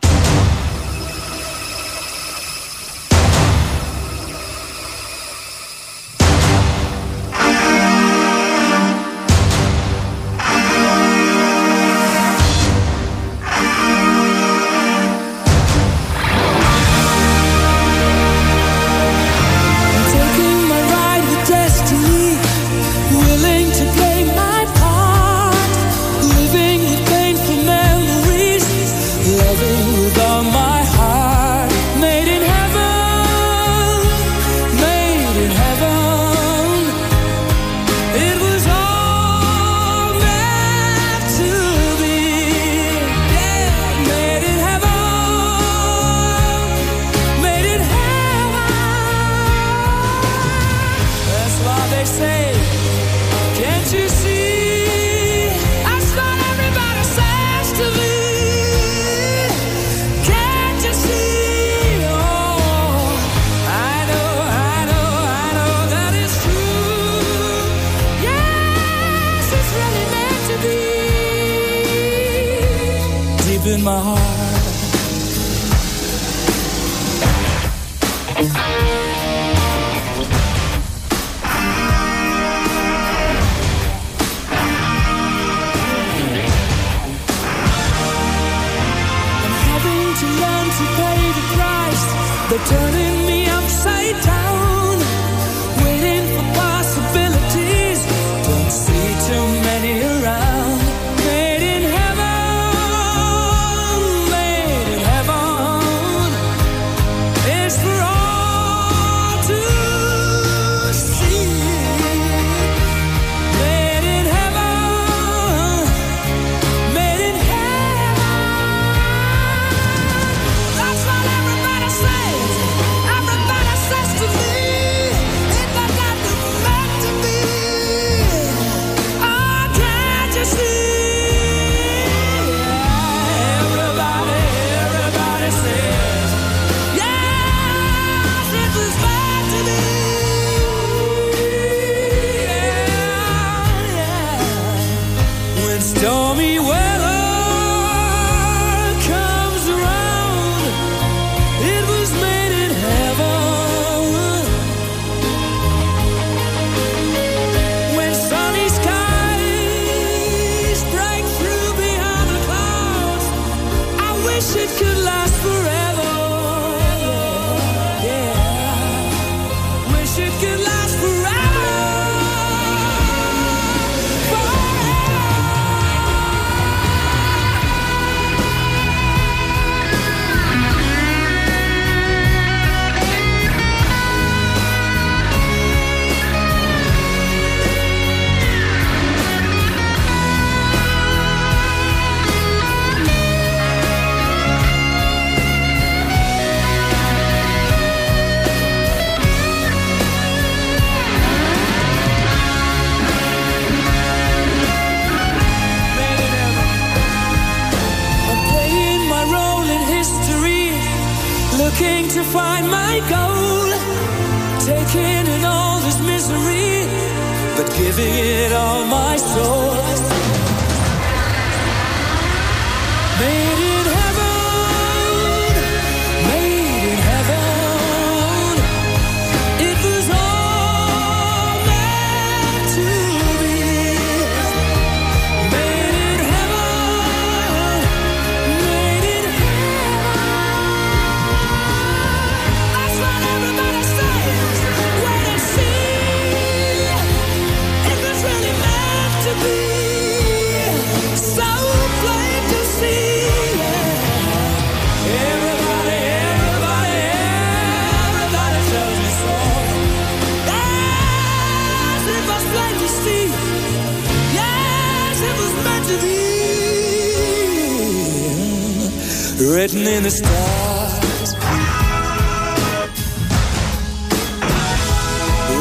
in the stars.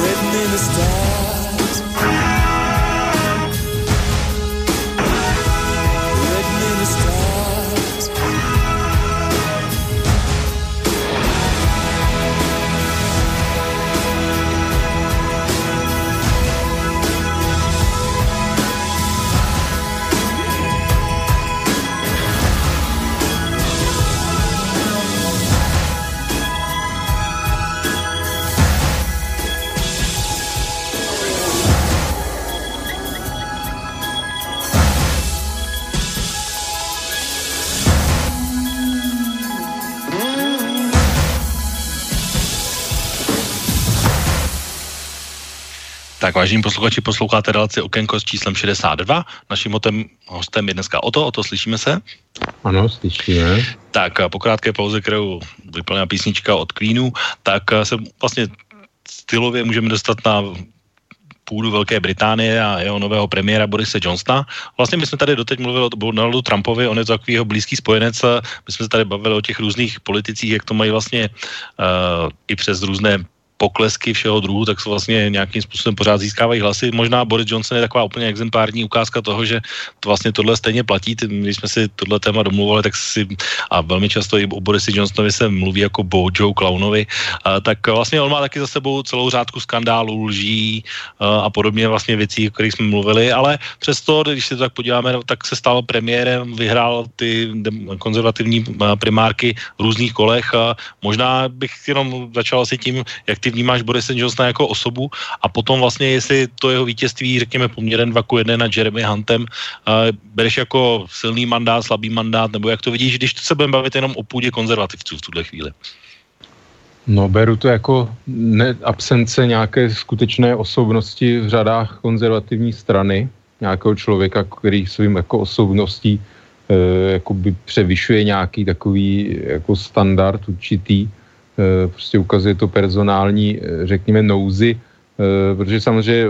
Written in the stars. Tak vážení posluchači, posloucháte relaci Okénko s číslem 62. Naším hotem, hostem je dneska Oto. Oto, slyšíme se? Ano, slyšíme. Tak po krátké pauze, kterou vyplnila písnička od Queenu, tak se vlastně stylově můžeme dostat na půdu Velké Británie a jeho nového premiéra Borise Johnsona. Vlastně my jsme tady doteď mluvili o Donaldu Trumpovi, on je to takový jeho blízký spojenec. My jsme se tady bavili o těch různých politicích, jak to mají vlastně uh, i přes různé poklesky všeho druhu, tak se vlastně nějakým způsobem pořád získávají hlasy. Možná Boris Johnson je taková úplně exemplární ukázka toho, že to vlastně tohle stejně platí. Když jsme si tohle téma domluvili, tak si a velmi často i o Borisi Johnsonovi se mluví jako Bojo Clownovi, a, tak vlastně on má taky za sebou celou řádku skandálů, lží a, podobně vlastně věcí, o kterých jsme mluvili, ale přesto, když se to tak podíváme, tak se stal premiérem, vyhrál ty konzervativní primárky v různých kolech a možná bych jenom začal si tím, jak ty ty vnímáš Borise Johnsona jako osobu a potom vlastně, jestli to jeho vítězství, řekněme, poměrem 2 k 1 nad Jeremy Huntem, uh, bereš jako silný mandát, slabý mandát, nebo jak to vidíš, když se budeme bavit jenom o půdě konzervativců v tuhle chvíli? No, beru to jako ne, absence nějaké skutečné osobnosti v řadách konzervativní strany, nějakého člověka, který svým jako osobností e, jakoby převyšuje nějaký takový jako standard určitý prostě ukazuje to personální, eh, řekněme, nouzy, eh, protože samozřejmě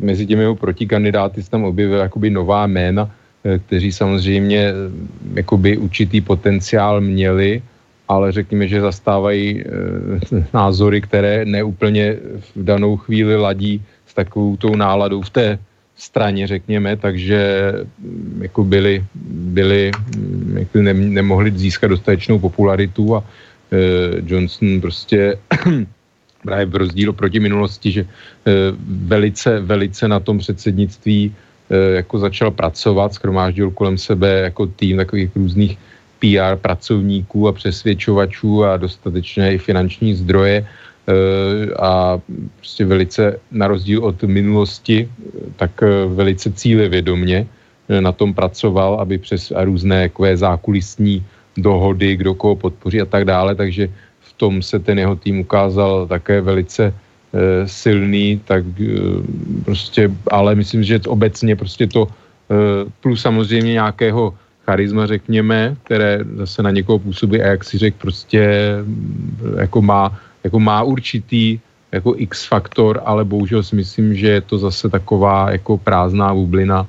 mezi těmi jeho protikandidáty se tam objevila jakoby nová jména, kteří samozřejmě jakoby určitý potenciál měli, ale řekněme, že zastávají názory, které neúplně v danou chvíli ladí s takovou tou náladou v té straně, řekněme, takže mm, jako byli, byli mm, jako ne, nemohli získat dostatečnou popularitu a Eh, Johnson prostě právě v rozdíl proti minulosti, že eh, velice, velice na tom předsednictví eh, jako začal pracovat, schromáždil kolem sebe jako tým takových různých PR pracovníků a přesvědčovačů a dostatečné i finanční zdroje a prostě velice na rozdíl od minulosti, tak velice cílevědomě na tom pracoval, aby přes různé takové zákulisní dohody, kdo koho podpoří a tak dále, takže v tom se ten jeho tým ukázal také velice e, silný, tak e, prostě, ale myslím, že obecně prostě to e, plus samozřejmě nějakého charisma, řekněme, které zase na někoho působí a jak si řekl, prostě jako má, jako má určitý jako X faktor, ale bohužel si myslím, že je to zase taková jako prázdná bublina,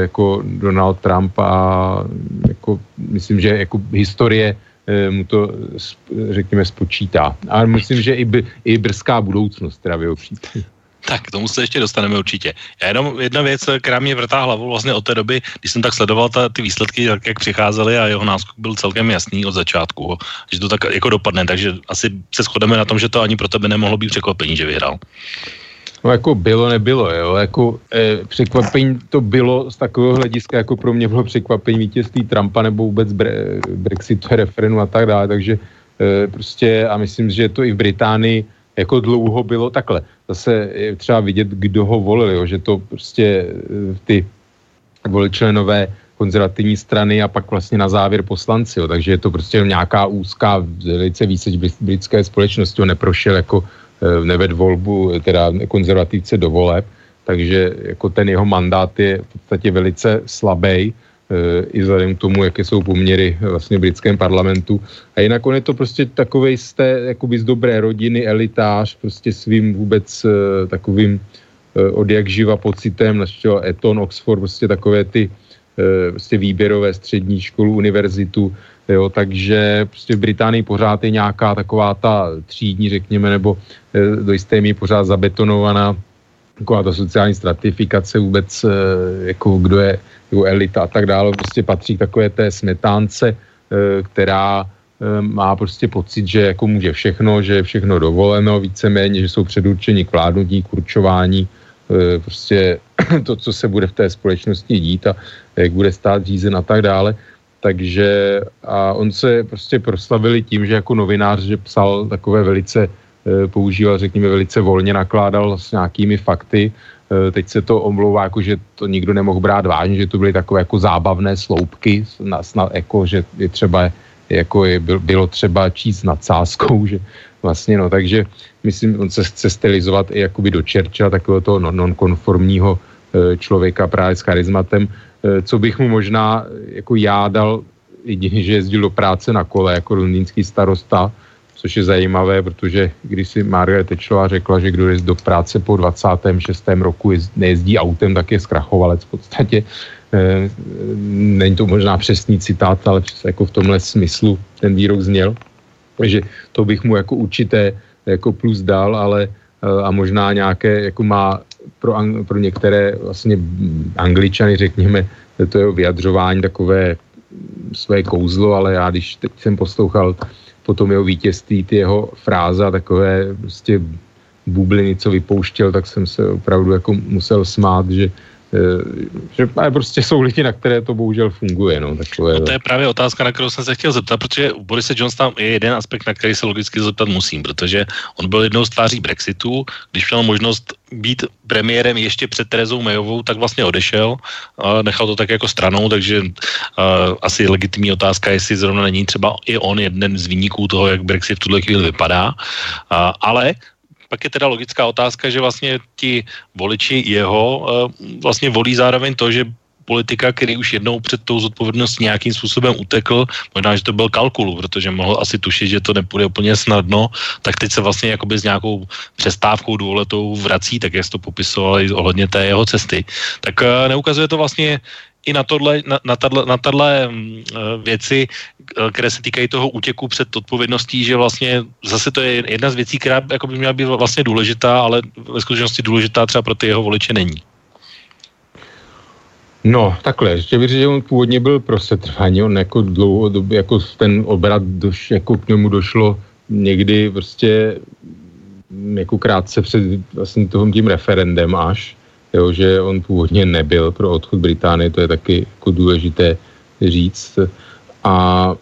jako Donald Trump a jako, myslím, že jako historie eh, mu to, řekněme, spočítá. A myslím, že i, by, i brzká budoucnost, jeho případě. Tak, k tomu se ještě dostaneme určitě. Já jenom jedna věc, která mě vrtá hlavu vlastně od té doby, když jsem tak sledoval ta, ty výsledky, jak, jak přicházely a jeho náskok byl celkem jasný od začátku, že to tak jako dopadne, takže asi se shodeme na tom, že to ani pro tebe nemohlo být překvapení, že vyhrál. No jako bylo, nebylo, jo. Jako eh, překvapení to bylo z takového hlediska, jako pro mě bylo překvapení vítězství Trumpa nebo vůbec bre, Brexitu, referenu a tak dále, takže eh, prostě a myslím, že to i v Británii jako dlouho bylo takhle. Zase je třeba vidět, kdo ho volil, jo, že to prostě eh, ty volili členové konzervativní strany a pak vlastně na závěr poslanci, jo, takže je to prostě nějaká úzká velice výseč britské společnosti, on neprošel jako neved volbu, teda konzervativce do voleb, takže jako ten jeho mandát je v podstatě velice slabý, eh, i vzhledem k tomu, jaké jsou poměry vlastně v britském parlamentu. A jinak on je to prostě takovej té, jakoby z dobré rodiny, elitář, prostě svým vůbec eh, takovým od jak živa pocitem, naštěl Eton, Oxford, prostě takové ty prostě výběrové střední školu, univerzitu, jo, takže prostě v Británii pořád je nějaká taková ta třídní, řekněme, nebo do jisté míry pořád zabetonovaná taková ta sociální stratifikace vůbec, jako kdo je jako elita a tak dále, prostě patří k takové té smetánce, která má prostě pocit, že jako může všechno, že je všechno dovoleno víceméně, že jsou předurčeni k vládnutí, k určování prostě to, co se bude v té společnosti dít a jak bude stát řízen a tak dále. Takže a on se prostě proslavili tím, že jako novinář, že psal takové velice, používal, řekněme, velice volně, nakládal s nějakými fakty. Teď se to omlouvá, jako že to nikdo nemohl brát vážně, že to byly takové jako zábavné sloupky, snad, jako, že je třeba jako je, bylo třeba číst nad sáskou, že vlastně no, takže myslím, on se chce stylizovat i jakoby do čerča takového toho nonkonformního e, člověka právě s charizmatem, e, co bych mu možná jako já dal jedině, že jezdil do práce na kole jako londýnský starosta, což je zajímavé, protože když si Margaret Thatcherová řekla, že kdo jezdí do práce po 26. roku nejezdí autem, tak je zkrachovalec v podstatě, Eh, není to možná přesný citát, ale jako v tomhle smyslu ten výrok zněl. Takže to bych mu jako určité jako plus dal, ale eh, a možná nějaké, jako má pro, pro některé vlastně angličany, řekněme, to jeho vyjadřování takové své kouzlo, ale já když teď jsem poslouchal potom jeho vítězství, ty jeho fráze a takové prostě bubliny, co vypouštěl, tak jsem se opravdu jako musel smát, že Eh, že prostě jsou lidi, na které to bohužel funguje. No, takové, no to je právě otázka, na kterou jsem se chtěl zeptat, protože u Borise Johnsona je jeden aspekt, na který se logicky zeptat musím, protože on byl jednou z tváří Brexitu, když měl možnost být premiérem ještě před Terezou Mayovou, tak vlastně odešel, a nechal to tak jako stranou, takže uh, asi legitimní otázka, jestli zrovna není třeba i on jeden z výniků toho, jak Brexit v tuhle chvíli vypadá. Uh, ale pak je teda logická otázka, že vlastně ti voliči jeho eh, vlastně volí zároveň to, že politika, který už jednou před tou zodpovědností nějakým způsobem utekl, možná, že to byl kalkul, protože mohl asi tušit, že to nepůjde úplně snadno, tak teď se vlastně jakoby s nějakou přestávkou dvouletou vrací, tak jak to popisovali ohledně té jeho cesty. Tak eh, neukazuje to vlastně i na, tohle, na, na, tato, na tato mm, eh, věci, eh, které se týkají toho útěku před odpovědností, že vlastně zase to je jedna z věcí, která jako by měla být vlastně důležitá, ale ve skutečnosti důležitá třeba pro ty jeho voliče není. No, takhle, ještě bych že on původně byl pro setrvání, on jako dlouhodobě, jako ten obrat, doš, jako k němu došlo někdy prostě mm, jako krátce před vlastně toho tím referendem až, jo, že on původně nebyl pro odchod Británie, to je taky jako důležité říct. A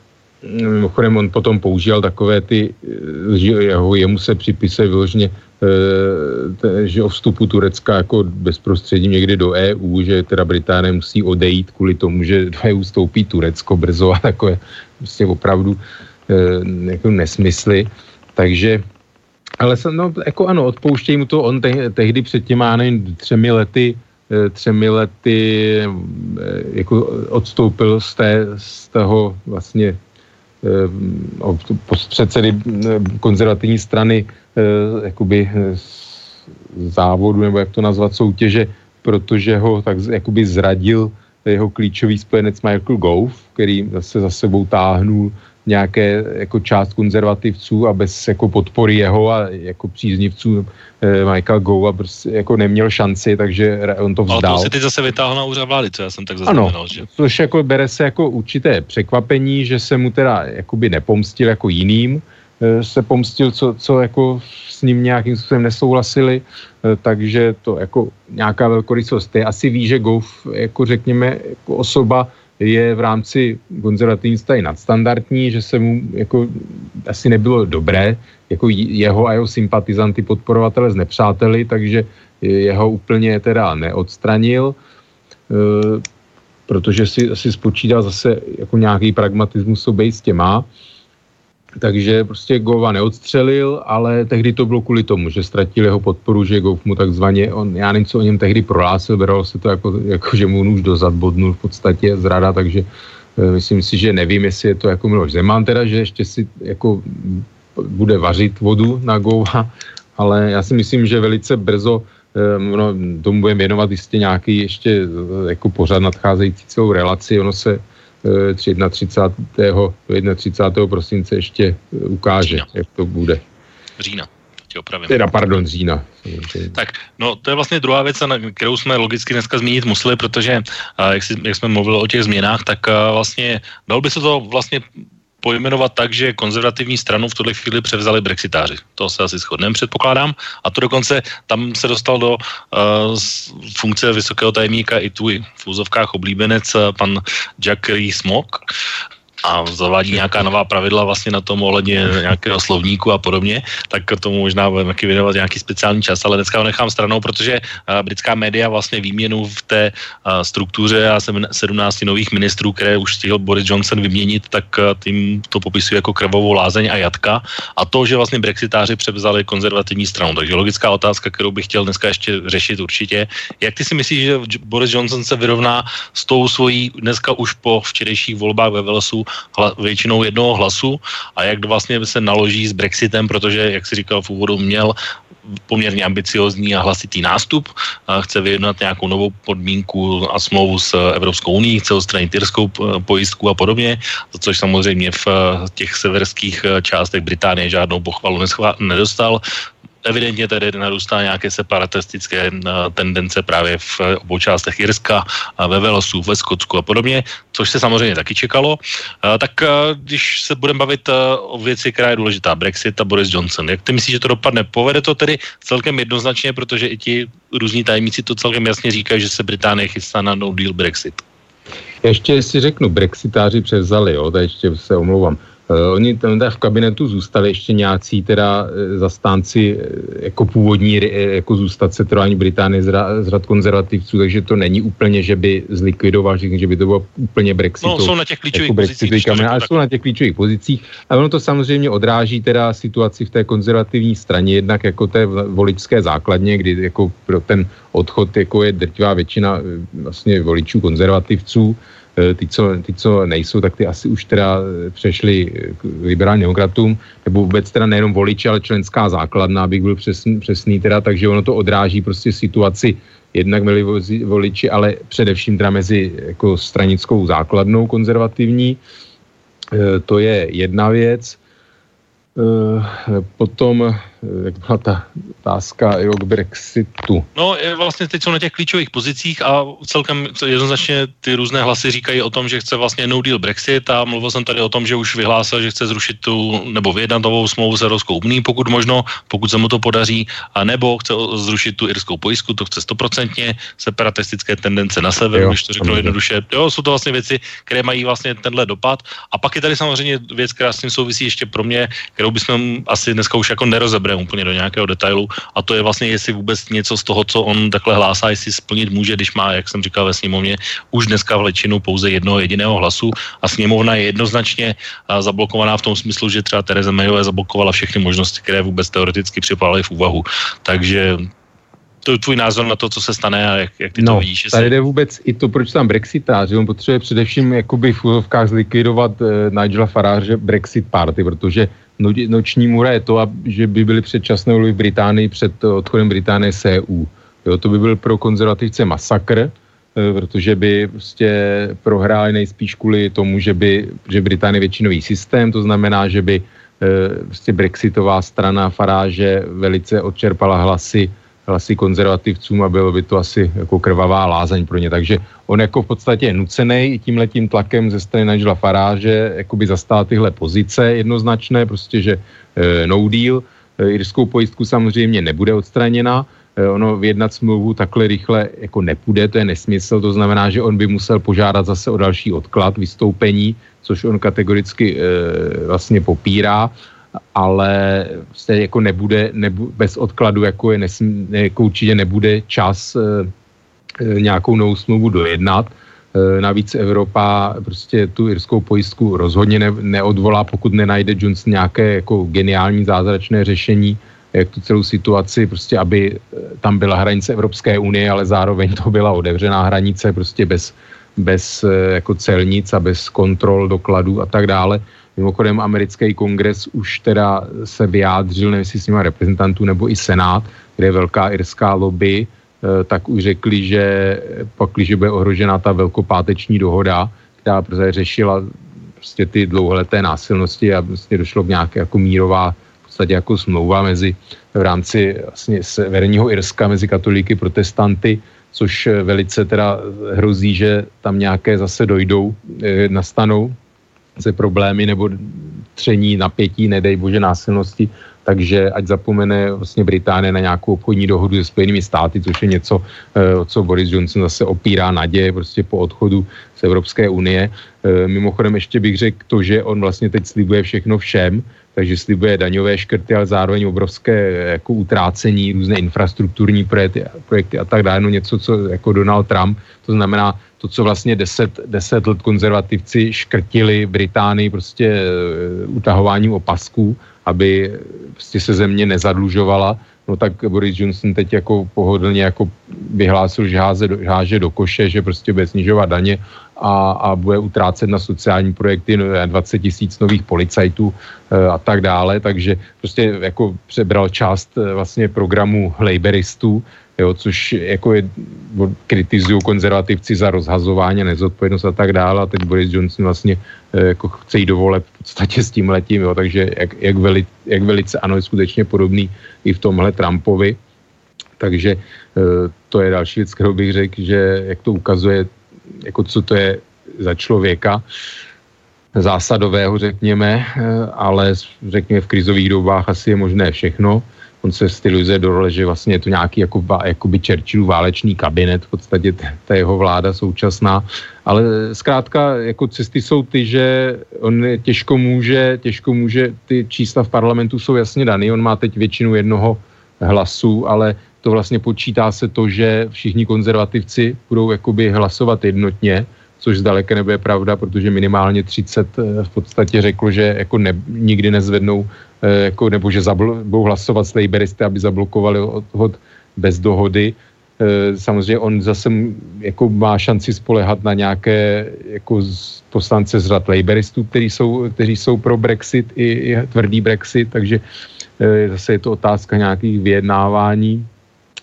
mimochodem on potom používal takové ty, jeho, jemu se připisuje vyloženě, že o vstupu Turecka jako bezprostředně někdy do EU, že teda Británie musí odejít kvůli tomu, že do EU vstoupí Turecko brzo a takové prostě opravdu e, jako nesmysly. Takže ale jsem, no, jako ano, odpouštějí mu to, on te, tehdy před těma, nevím, třemi lety, eh, třemi lety eh, jako odstoupil z, té, z toho vlastně eh, předsedy konzervativní strany jakoby závodu, nebo jak to nazvat, soutěže, protože ho tak jakoby zradil jeho klíčový spojenec Michael Gove, který zase za sebou táhnul nějaké jako část konzervativců a bez jako podpory jeho a jako příznivců eh, Michael Gova prostě jako neměl šanci, takže on to vzdal. Ale to si teď zase vytáhl na úřad vlády, co já jsem tak zaznamenal, ano, že? což jako bere se jako určité překvapení, že se mu teda jakoby nepomstil jako jiným, eh, se pomstil, co, co jako s ním nějakým způsobem nesouhlasili, eh, takže to jako nějaká velkorysost je. Asi ví, že Gov, jako řekněme, jako osoba, je v rámci konzervativní strany nadstandardní, že se mu jako asi nebylo dobré jako jeho a jeho sympatizanty podporovatele z nepřáteli, takže jeho úplně teda neodstranil, e, protože si asi spočítal zase jako nějaký pragmatismus sobě jistě má takže prostě Gova neodstřelil, ale tehdy to bylo kvůli tomu, že ztratil jeho podporu, že Gov mu takzvaně, on, já nevím, co o něm tehdy prohlásil, beralo se to jako, jako že mu už dozad bodnul v podstatě zrada, takže e, myslím si, že nevím, jestli je to jako Miloš Zeman teda, že ještě si jako bude vařit vodu na Gova, ale já si myslím, že velice brzo no, tomu budeme věnovat jistě nějaký ještě jako pořád nadcházející celou relaci, ono se 31. 31. prosince ještě ukáže, Října. jak to bude. Října tě opravím. Teda, pardon, října. Tak, no to je vlastně druhá věc, na kterou jsme logicky dneska zmínit museli, protože jak, si, jak jsme mluvili o těch změnách, tak vlastně dal by se to vlastně pojmenovat tak, že konzervativní stranu v tuhle chvíli převzali brexitáři. To se asi shodneme, předpokládám. A to dokonce tam se dostal do uh, funkce vysokého tajemníka i tvůj v úzovkách oblíbenec pan Jack Rees-Mogg, a zavádí nějaká nová pravidla vlastně na tom ohledně nějakého slovníku a podobně, tak tomu možná budeme taky věnovat nějaký speciální čas, ale dneska ho nechám stranou, protože uh, britská média vlastně výměnu v té uh, struktuře a 17 nových ministrů, které už stihl Boris Johnson vyměnit, tak uh, tím to popisuje jako krvavou lázeň a jatka a to, že vlastně brexitáři převzali konzervativní stranu. Takže logická otázka, kterou bych chtěl dneska ještě řešit určitě. Jak ty si myslíš, že Boris Johnson se vyrovná s tou svojí dneska už po včerejších volbách ve Velsu většinou jednoho hlasu a jak vlastně se naloží s Brexitem, protože, jak si říkal v úvodu, měl poměrně ambiciozní a hlasitý nástup, chce vyjednat nějakou novou podmínku a smlouvu s Evropskou unii, chce odstranit irskou pojistku a podobně, což samozřejmě v těch severských částech Británie žádnou pochvalu nedostal evidentně tady narůstá nějaké separatistické eh, tendence právě v obou částech Irska, ve Walesu, ve Skotsku a podobně, což se samozřejmě taky čekalo. Eh, tak eh, když se budeme bavit o věci, která je důležitá, Brexit a Boris Johnson, jak ty myslíš, že to dopadne? Povede to tedy celkem jednoznačně, protože i ti různí tajemníci to celkem jasně říkají, že se Británie chystá na no deal Brexit. Ještě si řeknu, brexitáři převzali, jo, tady ještě se omlouvám. Uh, oni tam v kabinetu zůstali ještě nějací teda uh, zastánci uh, jako původní, jako zůstat setrvání Británie z, z rad konzervativců, takže to není úplně, že by zlikvidoval, že by to bylo úplně Brexit. No, jsou na těch klíčových jako pozicích. ale jsou na těch klíčových pozicích. A ono to samozřejmě odráží teda situaci v té konzervativní straně, jednak jako té voličské základně, kdy jako pro ten odchod jako je drtivá většina vlastně voličů konzervativců, Eh, ty co, ty, co nejsou, tak ty asi už teda eh, přešli k liberálním demokratům, nebo vůbec teda nejenom voliči, ale členská základna, abych byl přesný, přesný teda, takže ono to odráží prostě situaci jednak byli voliči, ale především teda mezi jako stranickou základnou konzervativní. To je jedna věc. Potom jak byla ta otázka jo, k Brexitu. No, vlastně teď jsou na těch klíčových pozicích a celkem jednoznačně ty různé hlasy říkají o tom, že chce vlastně no deal Brexit a mluvil jsem tady o tom, že už vyhlásil, že chce zrušit tu nebo vyjednat novou smlouvu s Evropskou unii, pokud možno, pokud se mu to podaří, a nebo chce zrušit tu irskou pojistku, to chce stoprocentně, separatistické tendence na severu, když to řeknu jednoduše. Jo, jsou to vlastně věci, které mají vlastně tenhle dopad. A pak je tady samozřejmě věc, která s tím souvisí ještě pro mě, kterou bychom asi dneska už jako nerozebrali nezabereme úplně do nějakého detailu a to je vlastně, jestli vůbec něco z toho, co on takhle hlásá, jestli splnit může, když má, jak jsem říkal ve sněmovně, už dneska vlečinu pouze jednoho jediného hlasu a sněmovna je jednoznačně zablokovaná v tom smyslu, že třeba Tereza Mayové zablokovala všechny možnosti, které vůbec teoreticky připadaly v úvahu. Takže to je tvůj názor na to, co se stane a jak, jak ty no, to vidíš. Tady jde vůbec i to, proč tam Brexitáři, on potřebuje především jakoby v úzovkách zlikvidovat eh, Nigela Farage Brexit party, protože noční můra je to, že by byly předčasné volby v Británii před odchodem Británie z EU. Jo, to by byl pro konzervativce masakr, eh, protože by prostě prohráli nejspíš kvůli tomu, že by že Británie většinový systém, to znamená, že by eh, prostě brexitová strana Faráže velice odčerpala hlasy hlasy konzervativcům a bylo by to asi jako krvavá lázeň pro ně. Takže on jako v podstatě je nucený tímhletím tlakem ze strany Nigela Faráže jakoby zastát tyhle pozice jednoznačné, prostě že e, no deal, e, irskou pojistku samozřejmě nebude odstraněna, e, ono vyjednat smlouvu takhle rychle jako nepůjde, to je nesmysl, to znamená, že on by musel požádat zase o další odklad vystoupení, což on kategoricky e, vlastně popírá ale se jako nebude, nebu, bez odkladu jako, je nesm, jako určitě nebude čas e, nějakou novou smlouvu dojednat. E, navíc Evropa prostě tu irskou pojistku rozhodně ne, neodvolá, pokud nenajde Johnson nějaké jako geniální zázračné řešení, jak tu celou situaci, prostě aby tam byla hranice Evropské unie, ale zároveň to byla otevřená hranice prostě bez, bez jako celnic a bez kontrol dokladů a tak dále Mimochodem americký kongres už teda se vyjádřil, nevím jestli s nima reprezentantů nebo i senát, kde je velká irská lobby, eh, tak už řekli, že pak, když bude ohrožena ta velkopáteční dohoda, která prostě řešila prostě ty dlouholeté násilnosti a prostě došlo k nějaké jako mírová v podstatě jako smlouva mezi v rámci vlastně severního Irska mezi katolíky protestanty, což velice teda hrozí, že tam nějaké zase dojdou, eh, nastanou se problémy nebo tření, napětí, nedej bože násilnosti, takže ať zapomene vlastně Británie na nějakou obchodní dohodu se Spojenými státy, což je něco, eh, o co Boris Johnson zase opírá naděje prostě po odchodu z Evropské unie. Eh, mimochodem ještě bych řekl to, že on vlastně teď slibuje všechno všem, takže slibuje daňové škrty, ale zároveň obrovské jako utrácení, různé infrastrukturní projekty, projekty a tak dále, no něco, co jako Donald Trump, to znamená to, co vlastně deset, deset let konzervativci škrtili Británii prostě uh, utahováním opasků, aby prostě se země nezadlužovala, no tak Boris Johnson teď jako pohodlně jako vyhlásil, že háze do, háže do koše, že prostě bude snižovat daně a, a bude utrácet na sociální projekty 20 no, tisíc nových policajtů e, a tak dále, takže prostě jako přebral část e, vlastně programu laboristů, jo, což jako je, kritizují konzervativci za rozhazování nezodpovědnost a tak dále. A teď Boris Johnson vlastně e, jako chce jít do vole v podstatě s tím letím, jo, takže jak, jak, veli, jak velice ano, je skutečně podobný i v tomhle Trumpovi, takže to je další věc, kterou bych řekl, že jak to ukazuje, jako co to je za člověka, zásadového, řekněme, ale řekněme v krizových dobách asi je možné všechno. On se stylizuje do role, že vlastně je to nějaký jako, jakoby Churchillův válečný kabinet, v podstatě ta jeho vláda současná, ale zkrátka jako cesty jsou ty, že on těžko může, těžko může, ty čísla v parlamentu jsou jasně daný, on má teď většinu jednoho hlasu, ale to vlastně počítá se to, že všichni konzervativci budou jakoby hlasovat jednotně, což zdaleka nebude pravda, protože minimálně 30 eh, v podstatě řeklo, že jako ne, nikdy nezvednou, eh, jako, nebo že zabl, budou hlasovat s laboristy, aby zablokovali odhod bez dohody. Eh, samozřejmě on zase jako má šanci spolehat na nějaké jako poslance z řad laboristů, kteří jsou, kteří jsou pro Brexit i, i tvrdý Brexit, takže zase je to otázka nějakých vyjednávání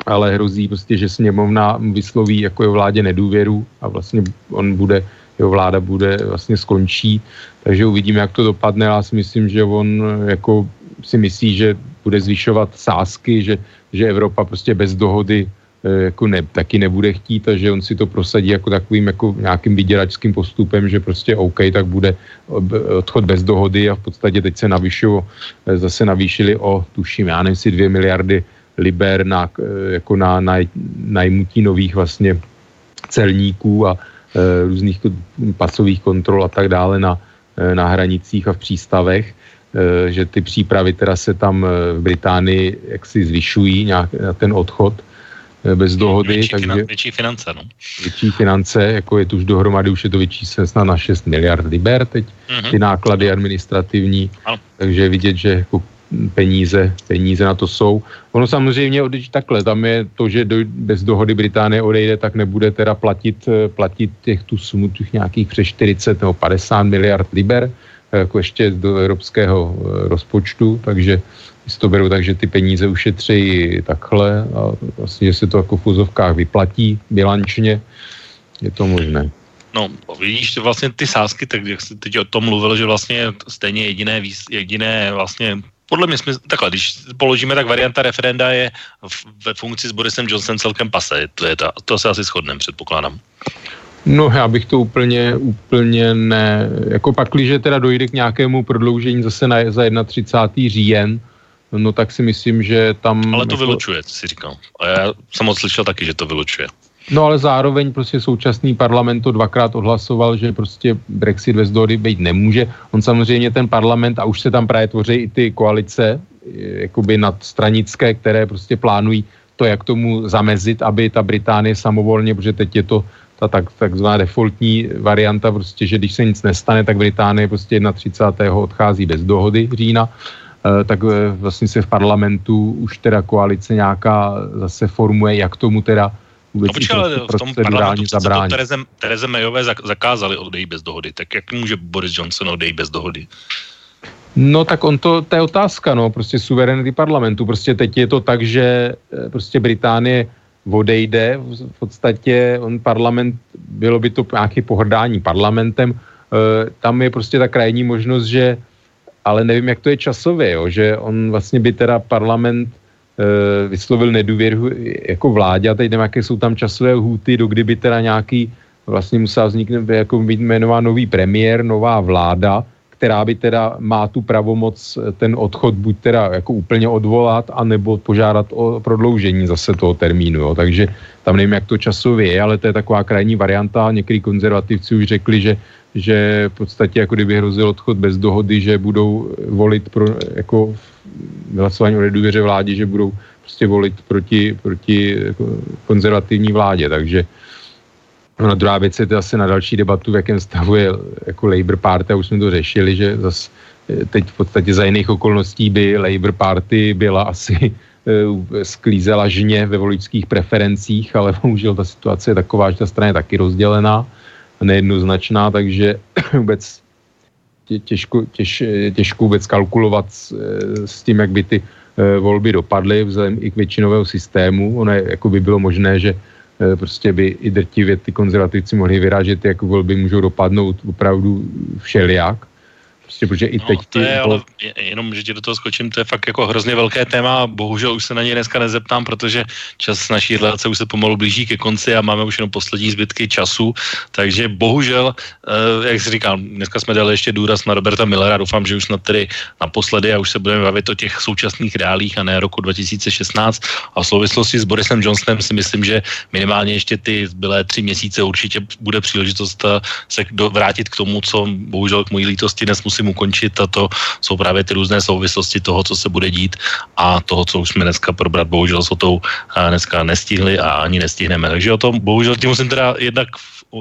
ale hrozí prostě, že sněmovna vysloví jako jeho vládě nedůvěru a vlastně on bude, jeho vláda bude, vlastně skončí, takže uvidíme, jak to dopadne. Já si myslím, že on jako si myslí, že bude zvyšovat sázky, že, že Evropa prostě bez dohody eh, jako ne, taky nebude chtít a že on si to prosadí jako takovým jako nějakým vyděračským postupem, že prostě OK, tak bude odchod bez dohody a v podstatě teď se navyšují, eh, zase navýšili o, tuším, já nevím si dvě miliardy liber na, eh, jako na, na najmutí nových vlastně celníků a e, různých pasových kontrol a tak dále na, e, na hranicích a v přístavech, e, že ty přípravy teda se tam v Británii jaksi zvyšují nějak, na ten odchod e, bez dohody. Větší, takže, finan, větší finance, no. Větší finance, jako je to už dohromady, už je to vyčíslen snad na 6 miliard liber teď, mm-hmm. ty náklady administrativní, ano. takže vidět, že jako peníze, peníze na to jsou. Ono samozřejmě, když takhle, tam je to, že do, bez dohody Británie odejde, tak nebude teda platit, eh, platit těch tu sumu těch nějakých přes 40 nebo 50 miliard liber, eh, jako ještě do evropského eh, rozpočtu, takže si to beru tak, že ty peníze ušetří takhle a vlastně, že se to jako v fuzovkách vyplatí bilančně, je to možné. No, vidíš, vlastně ty sázky, tak jak jsi teď o tom mluvil, že vlastně stejně jediné, jediné vlastně podle mě jsme, takhle, když položíme, tak varianta referenda je ve funkci s Borisem Johnsonem celkem pase. To, je ta, to se asi shodneme, předpokládám. No, já bych to úplně, úplně ne, jako pak, když teda dojde k nějakému prodloužení zase na, za 31. říjen, no tak si myslím, že tam... Ale to jako... vylučuje, co jsi říkal. A já jsem moc slyšel taky, že to vylučuje. No ale zároveň prostě současný parlament to dvakrát odhlasoval, že prostě Brexit bez dohody být nemůže. On samozřejmě ten parlament, a už se tam právě tvoří i ty koalice, jakoby nadstranické, které prostě plánují to, jak tomu zamezit, aby ta Británie samovolně, protože teď je to ta tak, takzvaná defaultní varianta, prostě, že když se nic nestane, tak Británie prostě 31. odchází bez dohody října, eh, tak vlastně se v parlamentu už teda koalice nějaká zase formuje, jak tomu teda vůbec no počkej, ale v tom parlamentu to Tereze, Tereze Mayové zakázali odejít bez dohody, tak jak může Boris Johnson odejít bez dohody? No tak on to, to je otázka, no, prostě suverenity parlamentu. Prostě teď je to tak, že eh, prostě Británie odejde, v podstatě on parlament, bylo by to nějaké pohrdání parlamentem, e, tam je prostě ta krajní možnost, že, ale nevím, jak to je časově, jo, že on vlastně by teda parlament vyslovil nedůvěru jako vládě a teď nevím, jaké jsou tam časové hůty, do kdyby teda nějaký vlastně musel vzniknout, jako být jmenován nový premiér, nová vláda, která by teda má tu pravomoc eh, ten odchod buď teda jako úplně odvolat, anebo požádat o prodloužení zase toho termínu. Jo. Takže tam nevím, jak to časově je, ale to je taková krajní varianta. Některý konzervativci už řekli, že, že v podstatě jako kdyby hrozil odchod bez dohody, že budou volit pro, jako hlasování o nedůvěře vládě, že budou prostě volit proti, proti jako konzervativní vládě. Takže No, druhá věc je to asi na další debatu, v jakém stavu je jako Labour Party, a už jsme to řešili, že zas eh, teď v podstatě za jiných okolností by Labour Party byla asi eh, sklízela žně ve voličských preferencích, ale bohužel ta situace je taková, že ta strana je taky rozdělená, nejednoznačná, takže vůbec těžko, těž, těžko vůbec kalkulovat s, eh, s tím, jak by ty volby dopadly vzhledem i k většinového systému. Ono je, jako by bylo možné, že Eh, prostě by i drtivě ty konzervativci mohli vyrážet, jak volby můžou dopadnout opravdu všelijak prostě, protože i no, teď... To je, ale jenom, že ti do toho skočím, to je fakt jako hrozně velké téma, bohužel už se na něj dneska nezeptám, protože čas naší relace už se pomalu blíží ke konci a máme už jenom poslední zbytky času, takže bohužel, eh, jak jsi říkal, dneska jsme dali ještě důraz na Roberta Millera, doufám, že už snad tedy naposledy a už se budeme bavit o těch současných reálích a ne roku 2016 a v souvislosti s Borisem Johnsonem si myslím, že minimálně ještě ty zbylé tři měsíce určitě bude příležitost eh, se do, vrátit k tomu, co bohužel k mojí lítosti dnes musím ukončit a to jsou právě ty různé souvislosti toho, co se bude dít a toho, co už jsme dneska probrat, bohužel s tou dneska nestihli a ani nestihneme. Takže o tom, bohužel ti musím teda jednak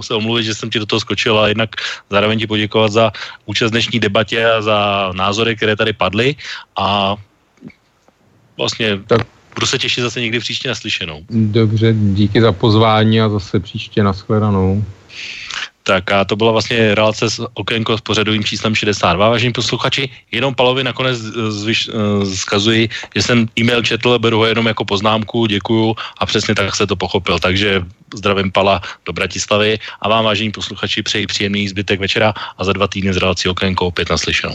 se omluvit, že jsem ti do toho skočil a jednak zároveň ti poděkovat za účast dnešní debatě a za názory, které tady padly a vlastně tak. budu se těšit zase někdy příště naslyšenou. Dobře, díky za pozvání a zase příště nashledanou. Tak a to byla vlastně relace s okénko s pořadovým číslem 62. Vážení posluchači, jenom Palovi nakonec zvyš, eh, zkazuji, že jsem e-mail četl, beru ho jenom jako poznámku, děkuju a přesně tak se to pochopil. Takže zdravím Pala do Bratislavy a vám, vážení posluchači, přeji příjemný zbytek večera a za dva týdny z relací okénko opět naslyšenou.